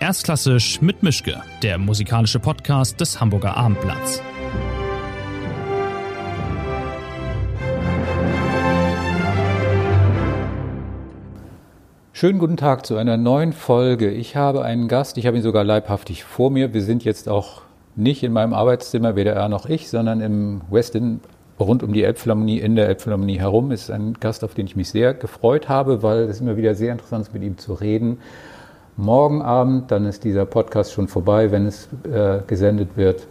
Erstklassisch mit Mischke, der musikalische Podcast des Hamburger Abendblatts. Schönen guten Tag zu einer neuen Folge. Ich habe einen Gast, ich habe ihn sogar leibhaftig vor mir. Wir sind jetzt auch nicht in meinem Arbeitszimmer, weder er noch ich, sondern im Westin rund um die Elbphilharmonie, in der Elbphilharmonie herum. Ist ein Gast, auf den ich mich sehr gefreut habe, weil es immer wieder sehr interessant ist, mit ihm zu reden. Morgen Abend, dann ist dieser Podcast schon vorbei, wenn es äh, gesendet wird,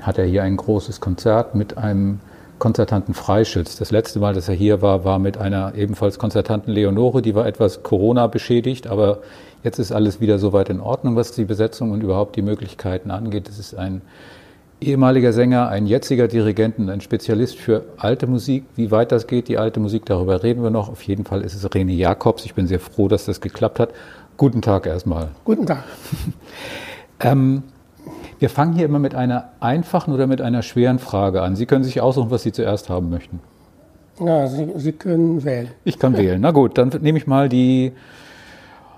hat er hier ein großes Konzert mit einem konzertanten Freischütz. Das letzte Mal, dass er hier war, war mit einer ebenfalls konzertanten Leonore, die war etwas Corona beschädigt, aber jetzt ist alles wieder soweit in Ordnung, was die Besetzung und überhaupt die Möglichkeiten angeht. Es ist ein ehemaliger Sänger, ein jetziger Dirigent und ein Spezialist für alte Musik. Wie weit das geht, die alte Musik, darüber reden wir noch. Auf jeden Fall ist es René Jakobs. Ich bin sehr froh, dass das geklappt hat. Guten Tag erstmal. Guten Tag. ähm, wir fangen hier immer mit einer einfachen oder mit einer schweren Frage an. Sie können sich aussuchen, was Sie zuerst haben möchten. Ja, Sie, Sie können wählen. Ich kann wählen. Na gut, dann nehme ich mal die.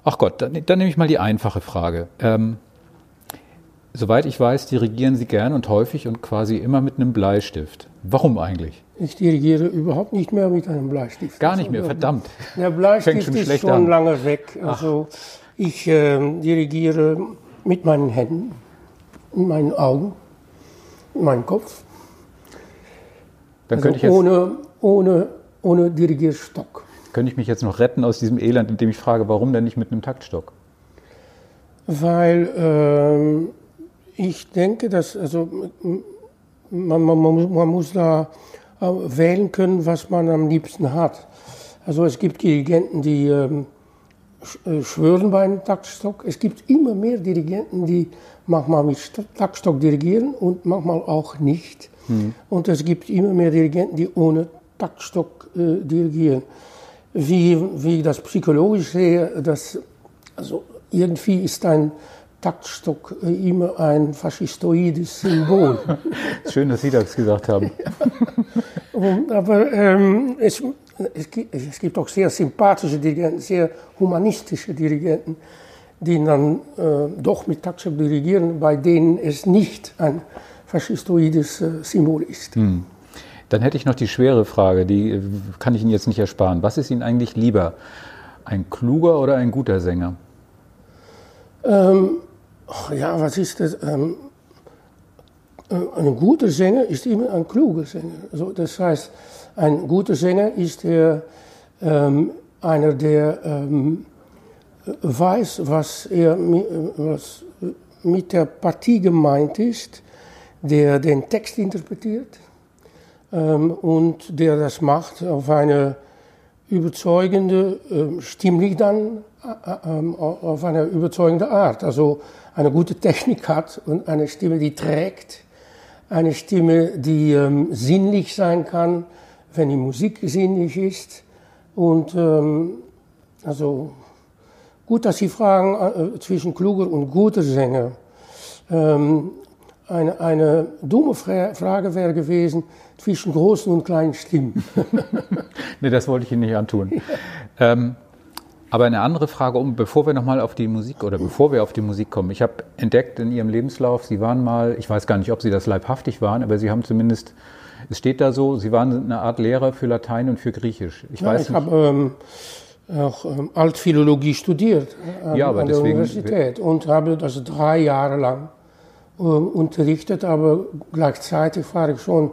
Ach Gott, dann, dann nehme ich mal die einfache Frage. Ähm, Soweit ich weiß, dirigieren Sie gern und häufig und quasi immer mit einem Bleistift. Warum eigentlich? Ich dirigiere überhaupt nicht mehr mit einem Bleistift. Gar nicht mehr, also, verdammt. Der Bleistift schon ist schon an. lange weg. Also Ach. ich äh, dirigiere mit meinen Händen, meinen Augen, meinem Kopf. Dann also könnte ich jetzt, ohne, ohne, ohne Dirigierstock. Könnte ich mich jetzt noch retten aus diesem Elend, indem ich frage, warum denn nicht mit einem Taktstock? Weil ähm, ich denke, dass also man, man, man muss da wählen können, was man am liebsten hat. Also es gibt Dirigenten, die ähm, äh, schwören bei einem Taktstock. Es gibt immer mehr Dirigenten, die manchmal mit Taktstock dirigieren und manchmal auch nicht. Mhm. Und es gibt immer mehr Dirigenten, die ohne Taktstock äh, dirigieren. Wie, wie ich das psychologisch sehe, das, also irgendwie ist ein Taktstock äh, immer ein faschistoides Symbol. Schön, dass Sie das gesagt haben. Und, aber ähm, es, es, gibt, es, gibt, auch sehr sympathische Dirigenten, sehr humanistische Dirigenten, die dann äh, doch mit Taktstock dirigieren, bei denen es nicht ein faschistoides äh, Symbol ist. Hm. Dann hätte ich noch die schwere Frage, die äh, kann ich Ihnen jetzt nicht ersparen. Was ist Ihnen eigentlich lieber? Ein kluger oder ein guter Sänger? Ähm, ja, was ist das? Ähm, äh, ein guter Sänger ist immer ein kluger Sänger. Also das heißt, ein guter Sänger ist der, ähm, einer, der ähm, weiß, was, er, was mit der Partie gemeint ist, der den Text interpretiert ähm, und der das macht auf eine überzeugende, äh, stimmlich dann äh, äh, auf eine überzeugende Art. Also eine gute Technik hat und eine Stimme, die trägt, eine Stimme, die ähm, sinnlich sein kann, wenn die Musik sinnlich ist. Und ähm, also gut, dass Sie fragen äh, zwischen kluger und guter Sänger. Ähm, eine, eine dumme Frage wäre gewesen zwischen großen und kleinen Stimmen. nee, das wollte ich Ihnen nicht antun. Ja. Ähm, aber eine andere Frage, um, bevor wir nochmal auf die Musik oder bevor wir auf die Musik kommen. Ich habe entdeckt in Ihrem Lebenslauf, Sie waren mal, ich weiß gar nicht, ob Sie das leibhaftig waren, aber Sie haben zumindest, es steht da so, Sie waren eine Art Lehrer für Latein und für Griechisch. Ich, ja, ich habe ähm, auch ähm, Altphilologie studiert äh, ja, an der Universität und habe das drei Jahre lang ähm, unterrichtet, aber gleichzeitig war ich schon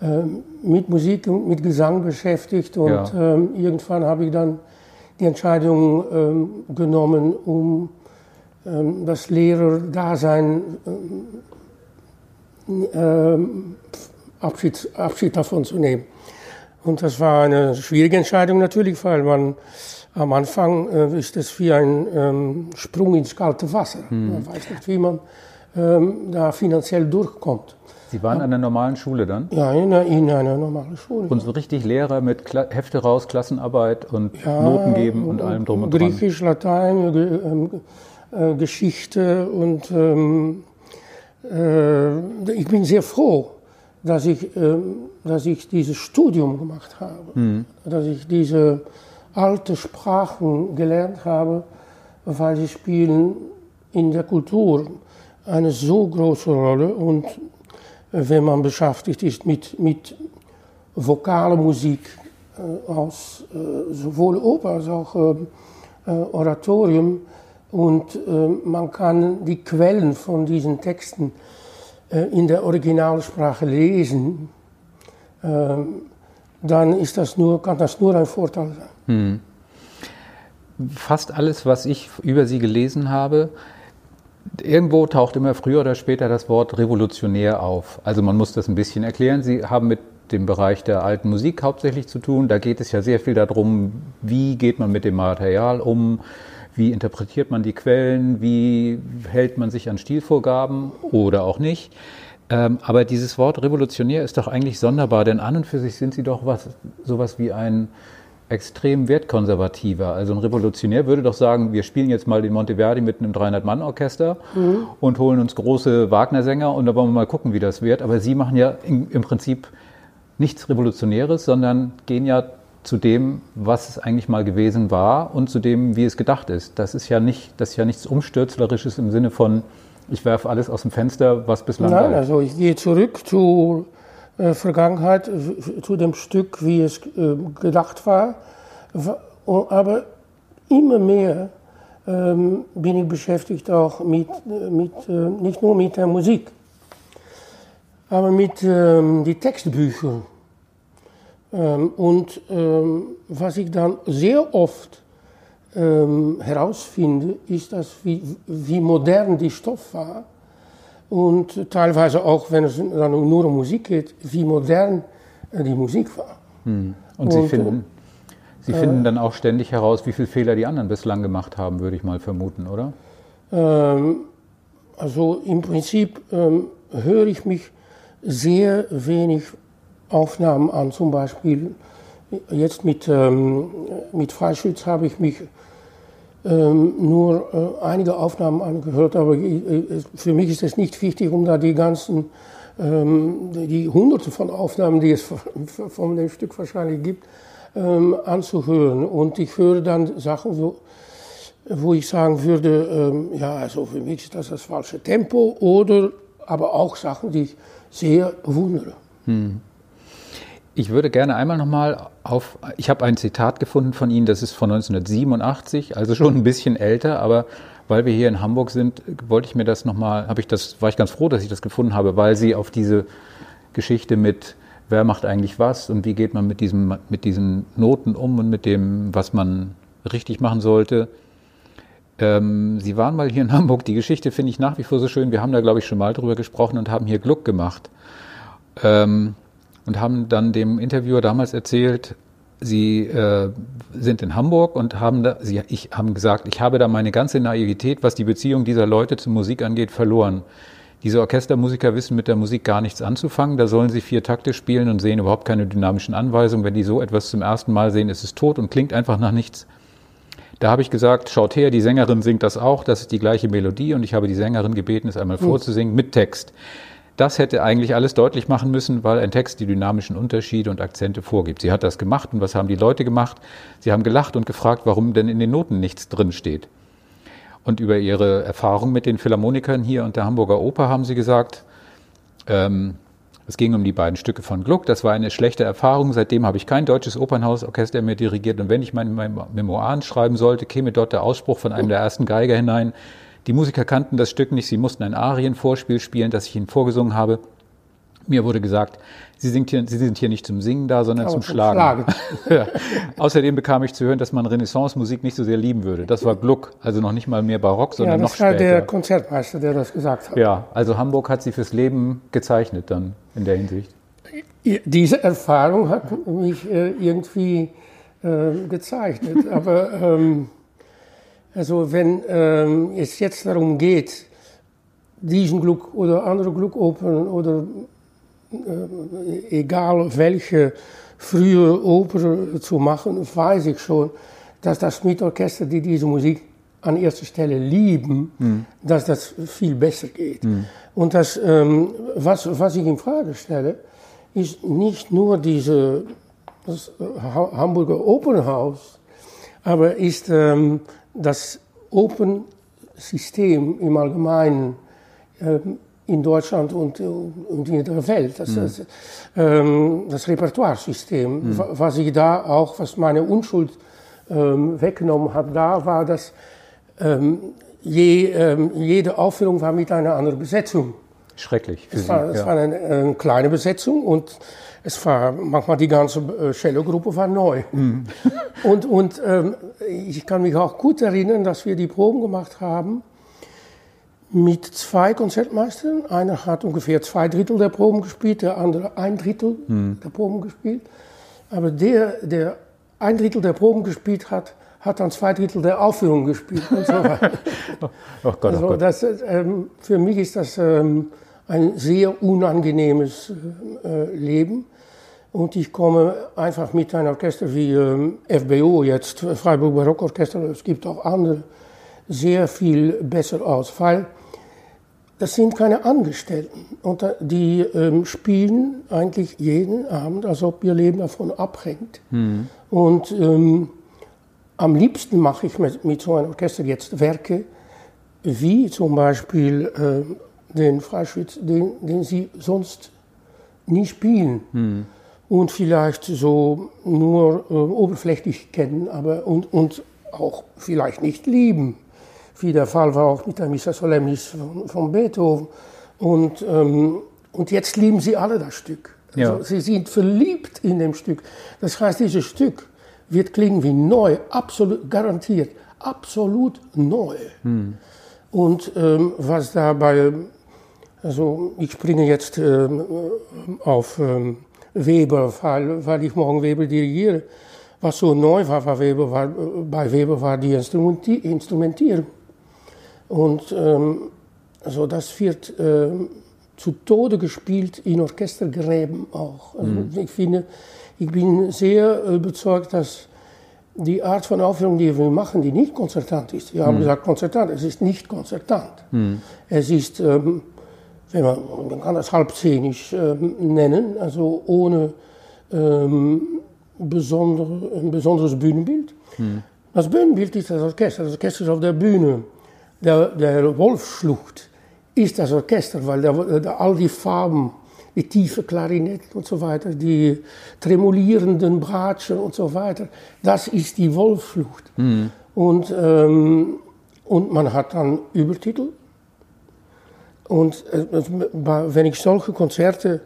ähm, mit Musik und mit Gesang beschäftigt und ja. Ähm, irgendwann habe ich dann die Entscheidung ähm, genommen, um ähm, das Lehrerdasein ähm, Abschied, Abschied davon zu nehmen. Und das war eine schwierige Entscheidung natürlich, weil man am Anfang äh, ist es wie ein ähm, Sprung ins kalte Wasser. Hm. Man weiß nicht, wie man ähm, da finanziell durchkommt. Sie waren an einer normalen Schule dann? Ja, in einer, in einer normalen Schule. Und so richtig Lehrer mit Kla Hefte raus, Klassenarbeit und ja, Noten geben und, und allem drum und dran? Griechisch, Latein, Ge ähm, äh, Geschichte und ähm, äh, ich bin sehr froh, dass ich, äh, dass ich dieses Studium gemacht habe, mhm. dass ich diese alte Sprachen gelernt habe, weil sie spielen in der Kultur eine so große Rolle und wenn man beschäftigt ist mit, mit vokaler Musik äh, aus äh, sowohl Oper als auch äh, Oratorium und man kann die Quellen von diesen Texten in der Originalsprache lesen, dann ist das nur, kann das nur ein Vorteil sein. Hm. Fast alles, was ich über Sie gelesen habe, irgendwo taucht immer früher oder später das Wort revolutionär auf. Also man muss das ein bisschen erklären. Sie haben mit dem Bereich der alten Musik hauptsächlich zu tun. Da geht es ja sehr viel darum, wie geht man mit dem Material um, wie interpretiert man die Quellen, wie hält man sich an Stilvorgaben oder auch nicht. Ähm, aber dieses Wort revolutionär ist doch eigentlich sonderbar, denn an und für sich sind sie doch was, sowas wie ein extrem wertkonservativer. Also ein Revolutionär würde doch sagen, wir spielen jetzt mal den Monteverdi mit einem 300-Mann-Orchester mhm. und holen uns große Wagner-Sänger und dann wollen wir mal gucken, wie das wird. Aber Sie machen ja im, im Prinzip nichts Revolutionäres, sondern gehen ja zu dem, was es eigentlich mal gewesen war und zu dem, wie es gedacht ist. Das ist ja nicht, das ist ja nichts Umstürzlerisches im Sinne von, ich werfe alles aus dem Fenster, was bislang Nein, also ich gehe zurück zu Vergangenheit zu dem Stück, wie es äh, gedacht war. Aber immer mehr ähm, bin ich beschäftigt auch mit, mit äh, nicht nur mit der Musik, aber mit ähm, den Textbüchern. Ähm, und ähm, was ich dann sehr oft herausfinde, ist, dass wie, wie modern die Stoff war und teilweise auch, wenn es dann nur um Musik geht, wie modern äh, die Musik war. Hm. Und, Sie, finden, Sie äh, finden dann auch ständig heraus, wie viele Fehler die anderen bislang gemacht haben, würde ich mal vermuten, oder? Ähm, also im Prinzip ähm, höre ich mich sehr wenig Aufnahmen an, zum Beispiel jetzt mit, ähm, mit Freischütz habe ich mich ähm, nur äh, einige Aufnahmen angehört, aber äh, für mich ist es nicht wichtig, um da die ganzen, ähm, die hunderte von Aufnahmen, die es von dem Stück wahrscheinlich gibt, ähm, anzuhören. Und ich höre dann Sachen, wo, wo ich sagen würde, ähm, ja, also für mich ist das das falsche Tempo oder aber auch Sachen, die ich sehr wundere. Hm. Ich würde gerne einmal nochmal auf, ich habe ein Zitat gefunden von Ihnen, das ist von 1987, also schon ein bisschen älter, aber weil wir hier in Hamburg sind, wollte ich mir das nochmal, habe ich das, war ich ganz froh, dass ich das gefunden habe, weil Sie auf diese Geschichte mit, wer macht eigentlich was und wie geht man mit, diesem, mit diesen Noten um und mit dem, was man richtig machen sollte. Ähm, Sie waren mal hier in Hamburg, die Geschichte finde ich nach wie vor so schön, wir haben da, glaube ich, schon mal drüber gesprochen und haben hier Gluck gemacht. Ähm, und haben dann dem Interviewer damals erzählt, Sie äh, sind in Hamburg und haben, da, Sie ich, haben gesagt, ich habe da meine ganze Naivität, was die Beziehung dieser Leute zur Musik angeht, verloren. Diese Orchestermusiker wissen mit der Musik gar nichts anzufangen. Da sollen sie vier Takte spielen und sehen überhaupt keine dynamischen Anweisungen. Wenn die so etwas zum ersten Mal sehen, ist es tot und klingt einfach nach nichts. Da habe ich gesagt, schaut her, die Sängerin singt das auch, das ist die gleiche Melodie und ich habe die Sängerin gebeten, es einmal vorzusingen mit Text. Das hätte eigentlich alles deutlich machen müssen, weil ein Text die dynamischen Unterschiede und Akzente vorgibt. Sie hat das gemacht und was haben die Leute gemacht? Sie haben gelacht und gefragt, warum denn in den Noten nichts drin steht. Und über ihre Erfahrung mit den Philharmonikern hier und der Hamburger Oper haben sie gesagt, ähm, es ging um die beiden Stücke von Gluck. Das war eine schlechte Erfahrung. Seitdem habe ich kein deutsches Opernhausorchester mehr dirigiert. Und wenn ich meine Memoiren schreiben sollte, käme dort der Ausspruch von einem der ersten Geiger hinein. Die Musiker kannten das Stück nicht, sie mussten ein Arienvorspiel spielen, das ich ihnen vorgesungen habe. Mir wurde gesagt, sie, hier, sie sind hier nicht zum Singen da, sondern Aber zum, zum Schlagen. Schlagen. Außerdem bekam ich zu hören, dass man Renaissance-Musik nicht so sehr lieben würde. Das war Gluck, also noch nicht mal mehr Barock, sondern ja, noch später. Das war der Konzertmeister, der das gesagt hat. Ja, also Hamburg hat sie fürs Leben gezeichnet dann in der Hinsicht. Diese Erfahrung hat mich äh, irgendwie äh, gezeichnet. Aber ähm, also wenn ähm, es jetzt darum geht, diesen Glück oder andere Glückopern oder äh, egal welche frühe Oper zu machen, weiß ich schon, dass das mit Orchester, die diese Musik an erster Stelle lieben, mhm. dass das viel besser geht. Mhm. Und das, ähm, was, was ich in Frage stelle, ist nicht nur diese, das Hamburger Opernhaus, aber ist ähm, das Open System im Allgemeinen ähm, in Deutschland und, und in der Welt. Das, mhm. das, ähm, das Repertoiresystem, mhm. was ich da auch, was meine Unschuld ähm, weggenommen hat, da war, dass ähm, je, ähm, jede Aufführung war mit einer anderen Besetzung. Schrecklich für es war, Sie. Es war eine, eine, kleine Besetzung und es war manchmal die ganze äh, Cello-Gruppe war neu. Mhm. und und ähm, ich kann mich auch gut erinnern, dass wir die Proben gemacht haben mit zwei Konzertmeistern. Einer hat ungefähr zwei Drittel der Proben gespielt, der andere ein Drittel mhm. der Proben gespielt. Aber der, der ein Drittel der Proben gespielt hat, hat dann zwei Drittel der Aufführung gespielt und so weiter. oh Gott, also, oh Gott. Das, ähm, für mich ist das ähm, ein sehr unangenehmes äh, Leben. Und ich komme einfach mit einem Orchester wie ähm, FBO jetzt, Freiburg Barockorchester, es gibt auch andere, sehr viel besser aus, weil das sind keine Angestellten. Und die ähm, spielen eigentlich jeden Abend, als ob ihr Leben davon abhängt. Mhm. Und ähm, am liebsten mache ich mit, mit, so einem Orchester jetzt Werke, wie zum Beispiel äh, den Freischütz, den, den sie sonst nie spielen. Mhm. Und vielleicht so nur äh, oberflächlich kennen, aber und, und auch vielleicht nicht lieben wie der Fall war auch mit der Missa Solemnis von, von Beethoven. Und, ähm, und jetzt lieben sie alle das Stück. Also ja. Sie sind verliebt in dem Stück. Das heißt, dieses Stück wird klingen wie neu, absolut garantiert, absolut neu. Hm. Und ähm, was dabei, also ich springe jetzt ähm, auf ähm, Weber, weil, weil ich morgen Weber dirigiere. Was so neu war, war Weber, war, bei Weber war die Instrumentierung. Und ähm, also das wird ähm, zu Tode gespielt in Orchestergräben auch. Also mhm. Ich finde, ich bin sehr überzeugt, dass die Art von Aufführung, die wir machen, die nicht konzertant ist. Wir haben mhm. gesagt konzertant, es ist nicht konzertant. Mhm. Es ist, ähm, wenn man, kann das halbzähnig ähm, nennen, also ohne ähm, besondere, ein besonderes Bühnenbild. Mhm. Das Bühnenbild ist das Orchester, das Orchester ist auf der Bühne der, der Wolfsschlucht ist das Orchester, weil der, der, all die Farben, die tiefe Klarinetten und so weiter, die tremolierenden Bratschen und so weiter, das ist die Wolfsschlucht. Mhm. Und, ähm, und man hat dann Übertitel. Und äh, wenn ich solche Konzerte,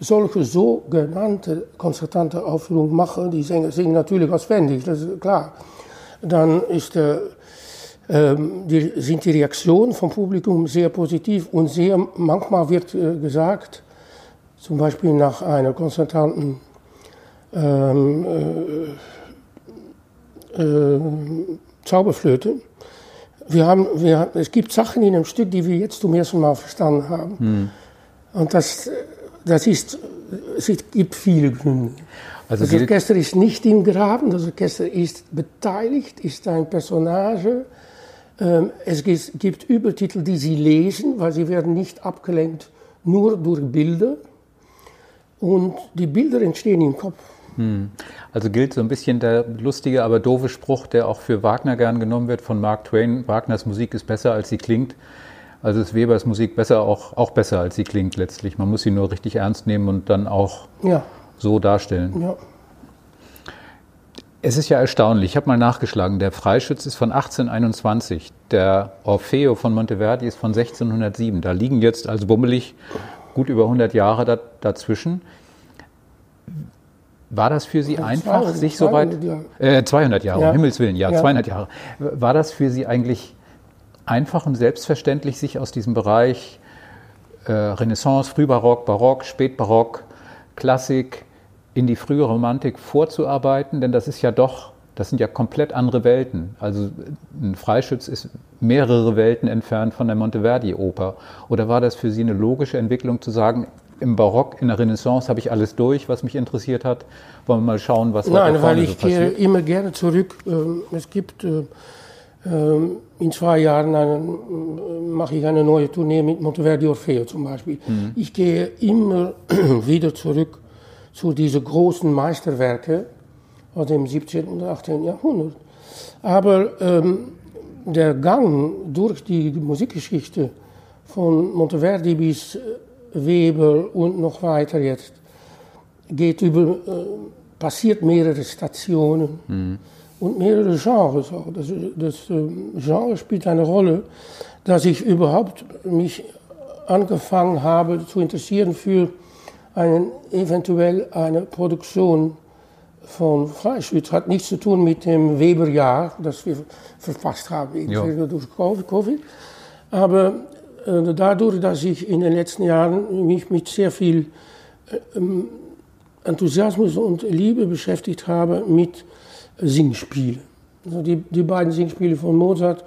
solche sogenannte konzertante Aufführungen mache, die Sänger singen natürlich auswendig, das ist klar, dann ist der ähm, die, sind die Reaktionen vom Publikum sehr positiv und sehr, manchmal wird äh, gesagt, zum Beispiel nach einer konstanten ähm, äh, äh, Zauberflöte, wir haben, wir, es gibt Sachen in einem Stück, die wir jetzt zum ersten Mal verstanden haben. Hm. Und das, das ist, es gibt viele Gründe. Also das Orchester ist nicht im Graben, das Orchester ist beteiligt, ist ein Personage ähm, es gibt Übertitel, die Sie lesen, weil sie werden nicht abgelenkt nur durch Bilder. Und die Bilder entstehen im Kopf. Hm. Also gilt so ein bisschen der lustige, aber doofe Spruch, der auch für Wagner gern genommen wird von Mark Twain. Wagners Musik ist besser, als sie klingt. Also ist Webers Musik besser, auch, auch besser, als sie klingt letztlich. Man muss sie nur richtig ernst nehmen und dann auch ja. so darstellen. Ja. Es ist ja erstaunlich, ich habe mal nachgeschlagen, der Freischütz ist von 1821, der Orfeo von Monteverdi ist von 1607. Da liegen jetzt also bummelig gut über 100 Jahre da, dazwischen. War das für Sie einfach, 200, sich so weit... Äh, 200 Jahre, ja. um Himmels Willen, ja, ja, 200 Jahre. War das für Sie eigentlich einfach und selbstverständlich, sich aus diesem Bereich äh, Renaissance, Frühbarock, Barock, Spätbarock, Klassik in die frühe Romantik vorzuarbeiten, denn das ist ja doch, das sind ja komplett andere Welten. Also ein Freischütz ist mehrere Welten entfernt von der Monteverdi-Oper. Oder war das für Sie eine logische Entwicklung zu sagen, im Barock, in der Renaissance habe ich alles durch, was mich interessiert hat. Wollen wir mal schauen, was Nein, weil ich so gehe immer gerne zurück. Ähm, es gibt äh, ähm, in zwei Jahren eine, äh, mache ich eine neue Tournee mit Monteverdi Orfeo zum Beispiel. Mhm. Ich gehe immer wieder zurück zu diesen großen Meisterwerken aus dem 17. und 18. Jahrhundert. Aber ähm, der Gang durch die Musikgeschichte von Monteverdi bis Weber und noch weiter jetzt geht über, äh, passiert mehrere Stationen mhm. und mehrere Genres auch. Das, das äh, Genre spielt eine Rolle, dass ich überhaupt mich angefangen habe zu interessieren für einen, eventuell eine Produktion von Fleischwitz. Hat nichts zu tun mit dem Weberjahr, das wir verpasst haben durch Covid. Aber dadurch, dass ich in den letzten Jahren mich mit sehr viel äh, ähm, Enthusiasmus und Liebe beschäftigt habe mit Singspielen. Also die, die beiden Singspiele von Mozart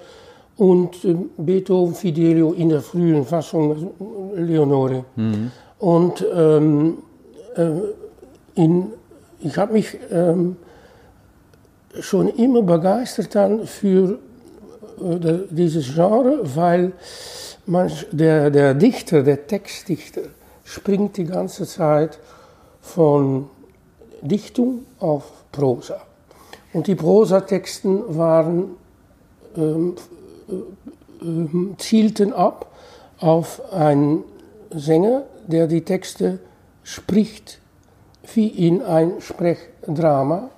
und äh, Beethoven, Fidelio in der frühen Fassung, Leonore. Mhm. Und ähm, äh, in, ich habe mich ähm, schon immer begeistert dann für äh, dieses Genre, weil man, der, der Dichter, der Textdichter, springt die ganze Zeit von Dichtung auf Prosa. Und die Prosatexten waren, ähm, äh, zielten ab auf einen Sänger, der die Texte spricht wie in ein Sprechdrama.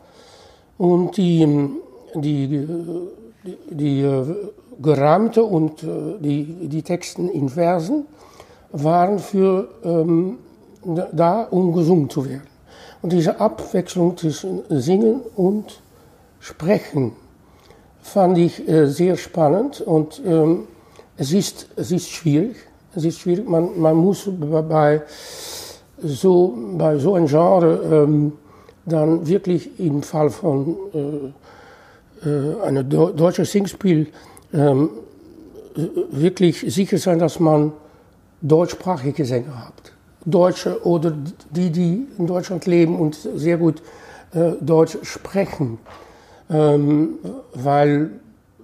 Und die, die, die, die geramte und äh, die, die Texten in Versen waren für, ähm, da, um gesungen zu werden. Und diese Abwechslung zwischen Singen und Sprechen fand ich äh, sehr spannend und ähm, es, ist, es ist schwierig. Es ist schwierig, man, man muss bei so, bei so einem Genre ähm, dann wirklich im Fall von äh, äh, einem deutschen Singspiel ähm, wirklich sicher sein, dass man deutschsprachige Sänger hat. Deutsche oder die, die in Deutschland leben und sehr gut äh, Deutsch sprechen. Ähm, weil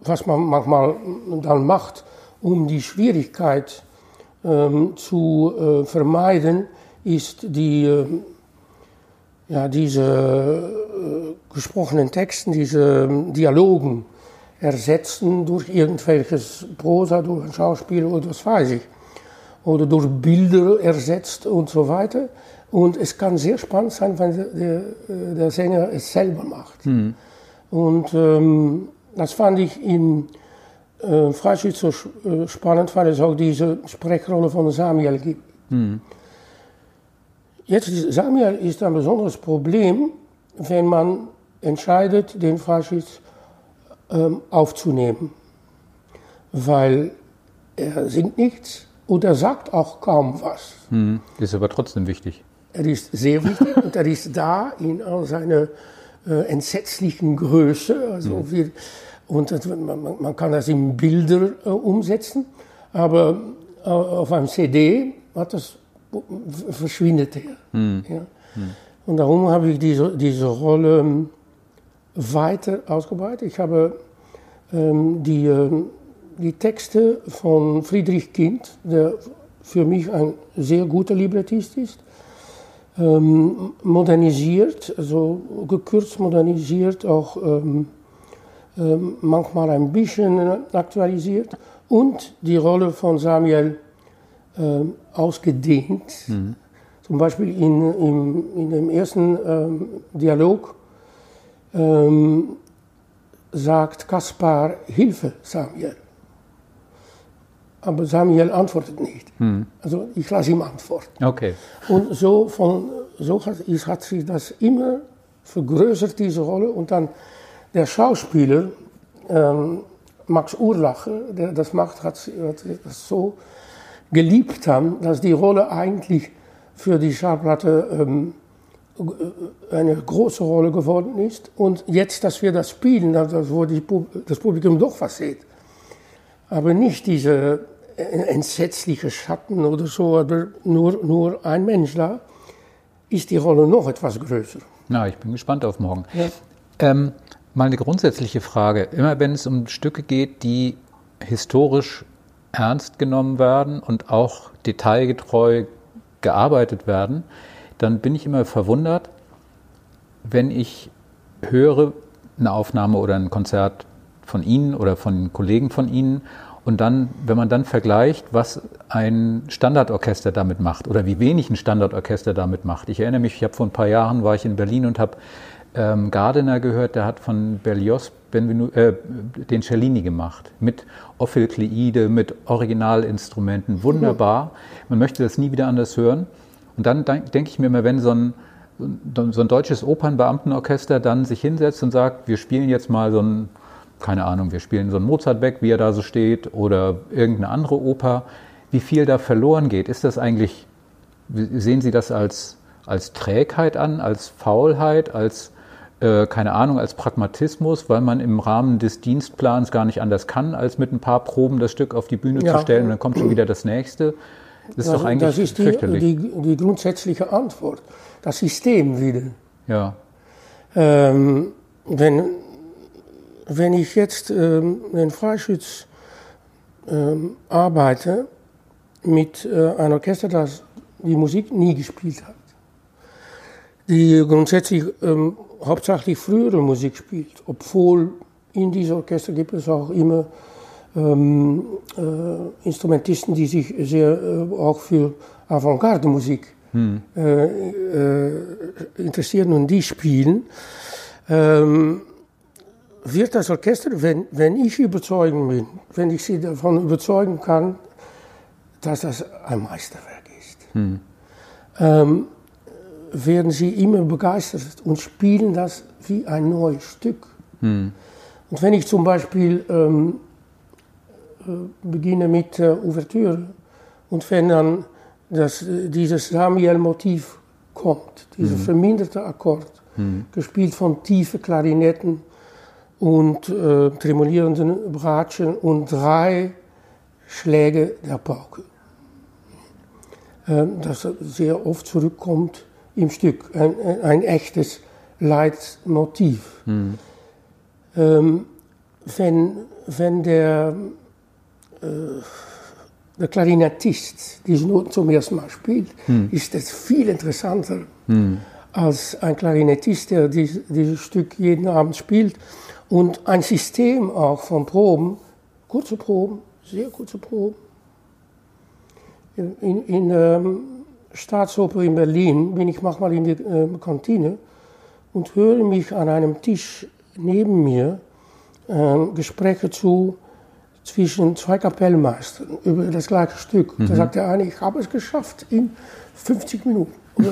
was man manchmal dann macht, um die Schwierigkeit ähm, zu äh, vermeiden, ist die, äh, ja, diese äh, gesprochenen Texten, diese ähm, Dialogen ersetzen durch irgendwelches Prosa, durch ein Schauspiel oder was weiß ich. Oder durch Bilder ersetzt und so weiter. Und es kann sehr spannend sein, wenn der, der, der Sänger es selber macht. Mhm. Und ähm, das fand ich in äh, Freischütz so äh, spannend, weil es auch diese Sprechrolle von Samuel gibt. Mhm. Jetzt, Samuel ist ein besonderes Problem, wenn man entscheidet, den Freischütz ähm, aufzunehmen, weil er singt nichts und er sagt auch kaum was. Hm, ist aber trotzdem wichtig. Er ist sehr wichtig und er ist da in all seiner äh, entsetzlichen Größe. Also hm. wir, und das, man, man, kann das in Bilder äh, umsetzen, aber äh, auf einem CD hat das, verschwindet er. Hm. Ja. Hm. Und darum habe ich diese, diese Rolle weiter ausgebreitet. Ich habe ähm, die, ähm, die Texte von Friedrich Kind, der für mich ein sehr guter Librettist ist, ähm, modernisiert, also gekürzt modernisiert, auch ähm, ähm, manchmal ein bisschen aktualisiert und die Rolle von Samuel ähm, ausgedehnt. Mhm. Zum Beispiel in, in, in dem ersten Dialog ähm, sagt Kaspar Hilfe, Samuel. Aber Samuel antwortet nicht. Hm. Also ich lasse ihm antworten. Okay. Und so, von, so hat, hat sich das immer vergrößert, diese Rolle. Und dann der Schauspieler, ähm, Max Urlacher, der das macht, hat, hat das so geliebt haben, dass die Rolle eigentlich für die Schallplatte ähm, eine große Rolle geworden ist. Und jetzt, dass wir das spielen, wo das Publikum doch was sieht. Aber nicht diese entsetzliche Schatten oder so, aber nur, nur ein Mensch da, ist die Rolle noch etwas größer. Na, ich bin gespannt auf morgen. Ja. Ähm, mal eine grundsätzliche Frage. Immer wenn es um Stücke geht, die historisch ernst genommen werden und auch detailgetreu gearbeitet werden, dann bin ich immer verwundert, wenn ich höre, eine Aufnahme oder ein Konzert von Ihnen oder von Kollegen von Ihnen. Und dann, wenn man dann vergleicht, was ein Standardorchester damit macht oder wie wenig ein Standardorchester damit macht. Ich erinnere mich, ich habe vor ein paar Jahren war ich in Berlin und habe ähm, Gardiner gehört, der hat von Berlioz Benvenu, äh, den Cellini gemacht mit Ophilkleide, mit Originalinstrumenten, wunderbar. Man möchte das nie wieder anders hören. Und dann denke ich mir immer, wenn so ein, so ein deutsches Opernbeamtenorchester dann sich hinsetzt und sagt, wir spielen jetzt mal so ein keine Ahnung, wir spielen so einen Mozart weg, wie er da so steht, oder irgendeine andere Oper, wie viel da verloren geht. Ist das eigentlich, sehen Sie das als, als Trägheit an, als Faulheit, als, äh, keine Ahnung, als Pragmatismus, weil man im Rahmen des Dienstplans gar nicht anders kann, als mit ein paar Proben das Stück auf die Bühne ja. zu stellen und dann kommt schon wieder das nächste? Das ist das, doch eigentlich das ist die. Die, die grundsätzliche Antwort. Das System wieder. Ja. Ähm, wenn, wenn ich jetzt ähm, in Freischütz ähm, arbeite mit äh, einem Orchester, das die Musik nie gespielt hat, die grundsätzlich ähm, hauptsächlich frühere Musik spielt, obwohl in diesem Orchester gibt es auch immer ähm, äh, Instrumentisten, die sich sehr äh, auch für Avantgarde-Musik hm. Äh, äh, interessieren und die spielen. Ähm, wird das Orchester, wenn, wenn ich überzeugen bin, wenn ich sie davon überzeugen kann, dass das ein Meisterwerk ist, hm. ähm, werden sie immer begeistert und spielen das wie ein neues Stück. Hm. Und wenn ich zum Beispiel ähm, äh, beginne mit der Ouvertüre und wenn dann das, dieses Samuel-Motiv kommt, dieser hm. verminderte Akkord, hm. gespielt von tiefen Klarinetten, und äh, tremolierenden Bratschen und drei Schläge der Pauke. Ähm, das sehr oft zurückkommt im Stück, ein, ein echtes Leitmotiv. Mhm. Ähm, wenn, wenn der, äh, der Klarinettist diese Noten zum ersten Mal spielt, mhm. ist das viel interessanter mhm. als ein Klarinettist, der dies, dieses Stück jeden Abend spielt und ein System auch von Proben, kurze Proben, sehr kurze Proben. In, in, in der ähm, Staatsoper in Berlin bin ich manchmal in der äh, Kantine und höre mich an einem Tisch neben mir äh, Gespräche zu zwischen zwei Kapellmeistern über das gleiche Stück. Mhm. Da sagt der eine, ich habe es geschafft in 50 Minuten.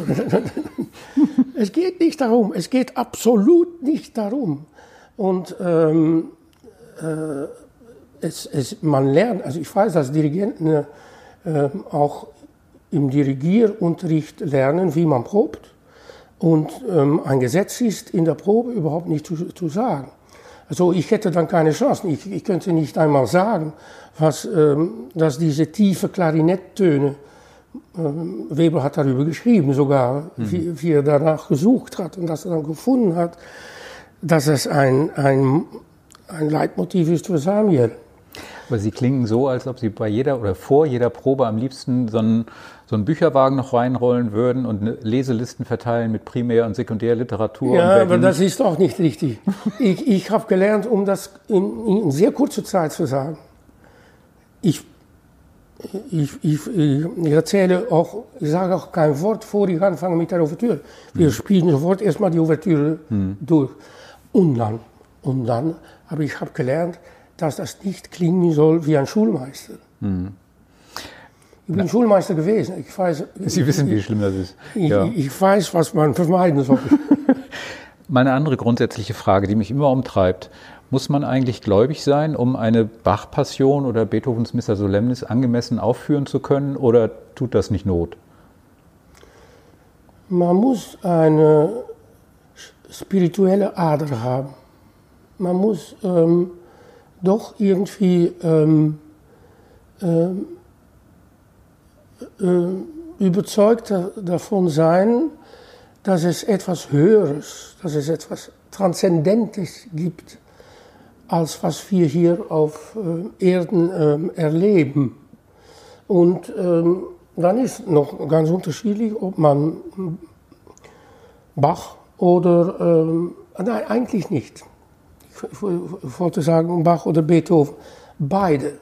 es geht nicht darum, es geht absolut nicht darum, und ähm, äh, es, es, man lernt, also ich weiß, dass Dirigenten äh, auch im Dirigierunterricht lernen, wie man probt. Und ähm, ein Gesetz ist in der Probe überhaupt nicht zu, zu sagen. Also ich hätte dann keine Chance. Ich, ich könnte nicht einmal sagen, was, ähm, dass diese tiefe Klarinetttöne, ähm, Weber hat darüber geschrieben sogar, mhm. wie, wie, er danach gesucht hat und dass er dann gefunden hat, dass es ein, ein, ein Leitmotiv ist für Samuel. Aber Sie klingen so, als ob Sie bei jeder oder vor jeder Probe am liebsten so einen, so einen Bücherwagen noch reinrollen würden und Leselisten verteilen mit Primär- und Sekundärliteratur. Ja, aber das ist auch nicht richtig. ich ich habe gelernt, um das in, in sehr kurzer Zeit zu sagen. Ich, ich, ich, ich erzähle auch, ich sage auch kein Wort, vor ich anfange mit der Ouvertüre. Wir hm. spielen sofort erstmal die Ouvertüre hm. durch. Und dann, und dann habe ich hab gelernt, dass das nicht klingen soll wie ein Schulmeister. Mhm. Ich bin Na. Schulmeister gewesen. Ich weiß, Sie wissen, wie schlimm das ist. Ja. Ich, ich, weiß, was man vermeiden soll. Meine andere grundsätzliche Frage, die mich immer umtreibt, muss man eigentlich gläubig sein, um eine Bach-Passion oder Beethovens Missa Solemnis angemessen aufführen zu können, oder tut das nicht Not? Man muss eine spirituelle Ader haben. Man muss ähm, doch irgendwie ähm, ähm, äh, überzeugt davon sein, dass es etwas Höheres, dass es etwas Transzendentes gibt, als was wir hier auf äh, Erden ähm, erleben. Und ähm, dann ist noch ganz unterschiedlich, ob man Bach oder, ähm, nein, eigentlich nicht. Wollte sagen Bach oder Beethoven, beide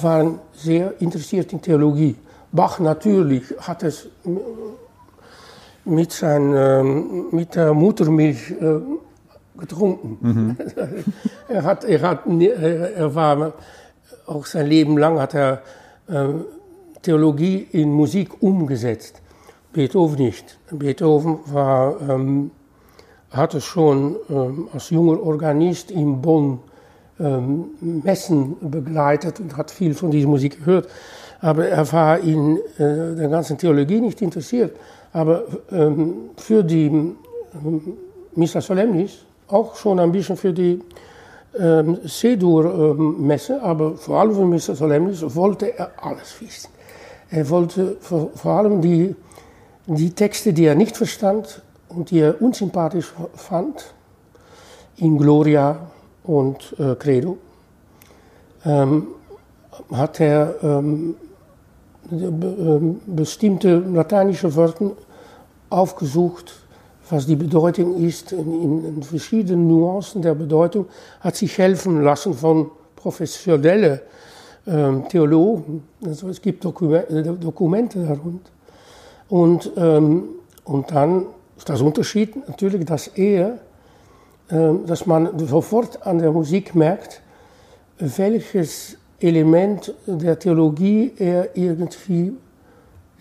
waren sehr interessiert in Theologie. Bach natürlich hat es mit, sein, mit der Muttermilch äh, getrunken. Mhm. er, hat, er, hat, er war auch sein Leben lang hat er äh, Theologie in Musik umgesetzt. Beethoven nicht. Beethoven war, ähm, hatte schon ähm, als junger Organist in Bonn ähm, Messen begleitet und hat viel von dieser Musik gehört. Aber er war in äh, der ganzen Theologie nicht interessiert. Aber ähm, für die ähm, Missa Solemnis, auch schon ein bisschen für die ähm, C-Dur-Messe, aber vor allem für Missa Solemnis wollte er alles wissen. Er wollte vor, vor allem die, die Texte, die er nicht verstand und die er unsympathisch fand, in Gloria und äh, Credo, ähm, hat er ähm, ähm, bestimmte lateinische Wörter aufgesucht, was die Bedeutung ist, in, in, verschiedenen Nuancen der Bedeutung, hat sich helfen lassen von professionellen ähm, Theologen. Also es gibt Dokumente, äh, Dokumente darunter. Und, ähm, und dann das Unterschied natürlich, dass er, äh, dass man sofort an der Musik merkt, welches Element der Theologie er irgendwie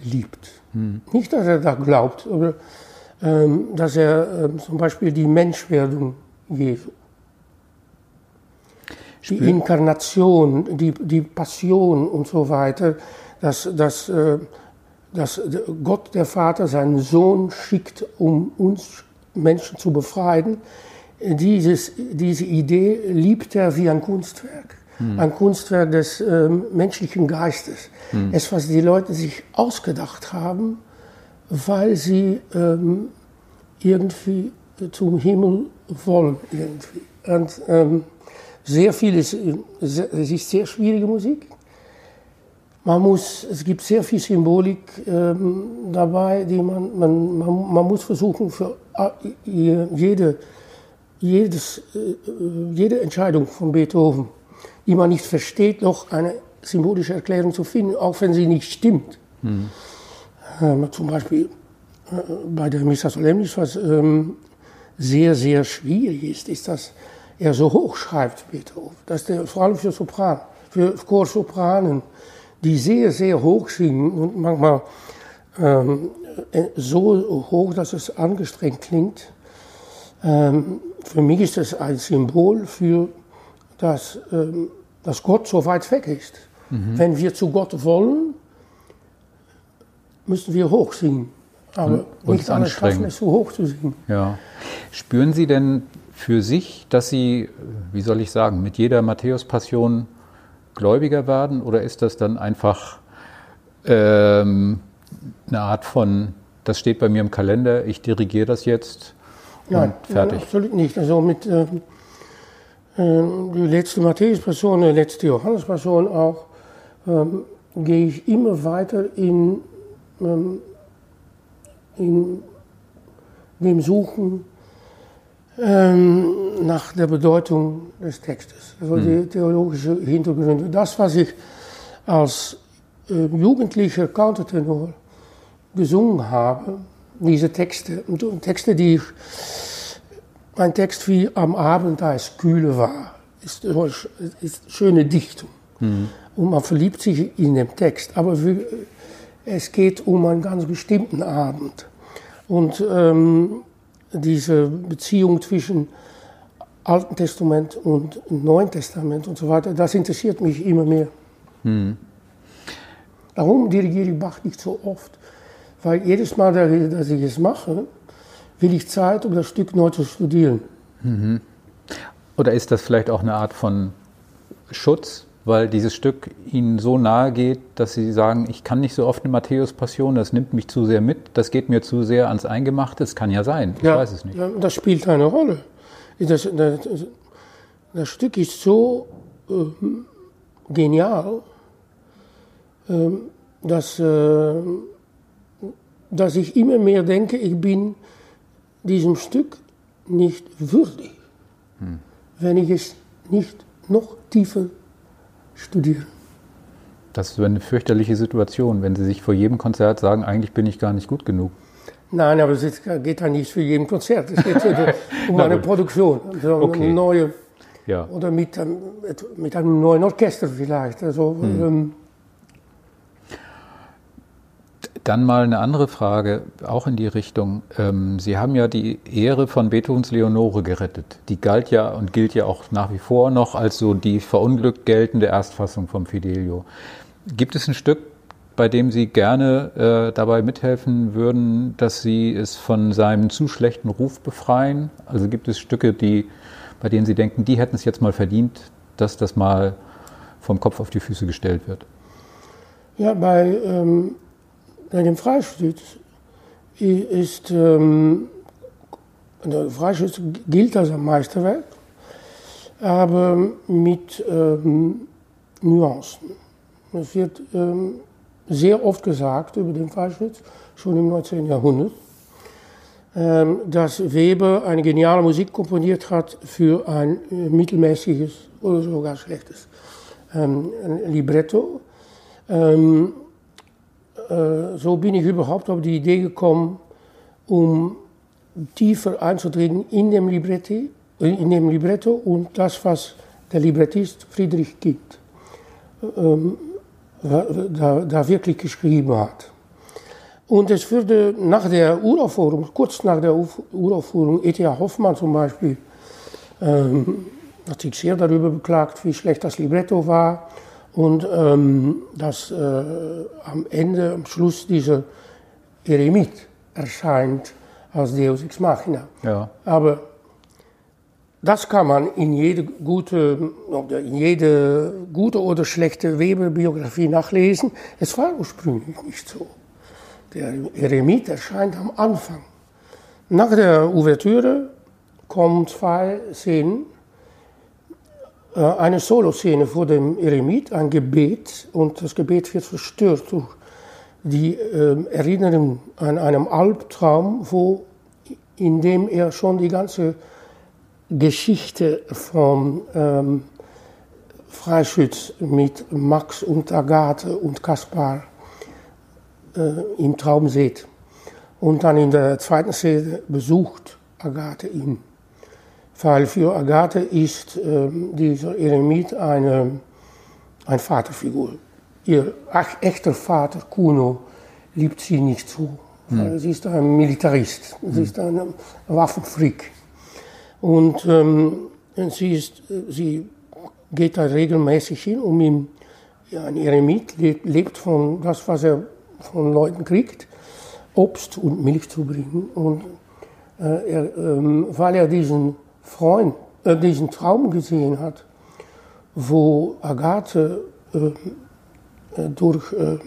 liebt. Hm. Nicht, dass er da glaubt, aber ähm, dass er ähm, zum Beispiel die Menschwerdung Jesu, die Inkarnation, die, die Passion und so weiter, dass, dass, äh, dass Gott der Vater seinen Sohn schickt, um uns Menschen zu befreien, dieses, diese Idee liebt er wie ein Kunstwerk hm. ein Kunstwerk des äh, menschlichen Geistes. Hm. Es, was die Leute sich ausgedacht haben, weil sie ähm, irgendwie zum Himmel wollen. Irgendwie. Und ähm, sehr viel ist, es ist sehr schwierige Musik. Man muss, es gibt sehr viel Symbolik ähm, dabei, die man, man, man, man, muss versuchen, für jede, jedes, äh, jede Entscheidung von Beethoven die man nicht versteht, noch eine symbolische Erklärung zu finden, auch wenn sie nicht stimmt. Mhm. Ähm, zum Beispiel äh, bei der Missa Solemnis, was ähm, sehr, sehr schwierig ist, ist, dass er so hoch schreibt, Beethoven. Dass der, vor allem für Sopran, für Chorsopranen, die sehr, sehr hoch singen und manchmal ähm, äh, so hoch, dass es angestrengt klingt. Ähm, für mich ist das ein Symbol für das ähm, dass Gott so weit weg ist. Mhm. Wenn wir zu Gott wollen, müssen wir hoch singen. Aber und nicht alle schaffen es, so hoch zu singen. Ja. Spüren Sie denn für sich, dass Sie, wie soll ich sagen, mit jeder Matthäus-Passion gläubiger werden? Oder ist das dann einfach ähm, eine Art von, das steht bei mir im Kalender, ich dirigiere das jetzt Nein, fertig? Nein, absolut nicht. Also mit, ähm, die letzte Matthäus-Person, die letzte Johannes-Person auch, ähm, gehe ich immer weiter in, ähm, in dem Suchen ähm, nach der Bedeutung des Textes, also mhm. die theologische Hintergründe. Das, was ich als äh, jugendlicher Countertenor gesungen habe, diese Texte, Texte, die ich ein Text wie Am Abend, da es kühle war, ist, ist schöne Dichtung. Mhm. Und man verliebt sich in den Text. Aber es geht um einen ganz bestimmten Abend. Und ähm, diese Beziehung zwischen Alten Testament und Neuen Testament und so weiter, das interessiert mich immer mehr. Mhm. Darum dirigiere ich Bach nicht so oft. Weil jedes Mal, dass ich es mache, will ich Zeit, um das Stück neu zu studieren. Mhm. Oder ist das vielleicht auch eine Art von Schutz, weil dieses Stück Ihnen so nahe geht, dass Sie sagen, ich kann nicht so oft eine Matthäus-Passion, das nimmt mich zu sehr mit, das geht mir zu sehr ans Eingemachte, das kann ja sein, ich ja, weiß es nicht. Ja, das spielt eine Rolle. Das, das, das Stück ist so äh, genial, äh, dass, äh, dass ich immer mehr denke, ich bin diesem Stück nicht würdig. Hm. wenn ich es nicht noch tiefer studiere. Das ist eine fürchterliche Situation, wenn Sie sich vor jedem Konzert sagen, eigentlich bin ich gar nicht gut genug. Nein, aber es geht ja nicht für jeden Konzert. Es geht um eine Produktion, also Okay. eine neue Ja. oder mit, einem- mit einem neuen Orchester vielleicht. Also, Hm. ähm, Dann mal eine andere Frage, auch in die Richtung. Ähm, Sie haben ja die Ehre von Beethovens Leonore gerettet. Die galt ja und gilt ja auch nach wie vor noch als so die verunglückt geltende Erstfassung vom Fidelio. Gibt es ein Stück, bei dem Sie gerne äh, dabei mithelfen würden, dass Sie es von seinem zu schlechten Ruf befreien? Also gibt es Stücke, die, bei denen Sie denken, die hätten es jetzt mal verdient, dass das mal vom Kopf auf die Füße gestellt wird? ja, bei, ähm, bei dem Freischütz ist, ähm, der Freischütz gilt als ein Meisterwerk, aber mit ähm, Nuancen. Es wird ähm, sehr oft gesagt über den Freischütz, schon im 19. Jahrhundert, ähm, dass Weber eine geniale Musik komponiert hat für ein äh, mittelmäßiges oder sogar schlechtes ähm, Libretto. Äh, so bin ich überhaupt auf die Idee gekommen, um tiefer einzudringen in dem, Libretti, äh, in dem Libretto und das, was der Librettist Friedrich gibt, ähm, da, da wirklich geschrieben hat. Und es wurde nach der Uraufführung, kurz nach der Uf- Uraufführung, E.T.A. Hoffmann zum Beispiel, ähm, hat sich sehr darüber beklagt, wie schlecht das Libretto war und ähm, dass äh, am Ende, am Schluss dieser Eremit erscheint als Deus Ex Machina. Ja. Aber das kann man in jede gute, oder in jede gute oder schlechte Weber-Biografie nachlesen. Es war ursprünglich nicht so. Der Eremit erscheint am Anfang. Nach der Ouvertüre kommen zwei Szenen. Äh, Eine Soloszene vor dem Eremit, ein Gebet, und das Gebet wird verstört durch die ähm, Erinnerung an einen Albtraum, wo, in dem er schon die ganze Geschichte vom ähm, Freischütz mit Max und Agathe und Kaspar äh, im Traum sieht. Und dann in der zweiten Szene besucht Agathe ihn. Weil für Agathe ist ähm, dieser Eremit eine, eine Vaterfigur. Ihr ach- echter Vater, Kuno, liebt sie nicht so. Weil sie ist ein Militarist, sie ist ein Waffenfreak. Und ähm, sie, ist, sie geht da regelmäßig hin, um ihm, ja, ein Eremit lebt, lebt von das, was er von Leuten kriegt, Obst und Milch zu bringen. Und äh, er, ähm, weil er diesen Freund, äh, diesen Traum gesehen hat, wo Agathe äh, äh, durch äh,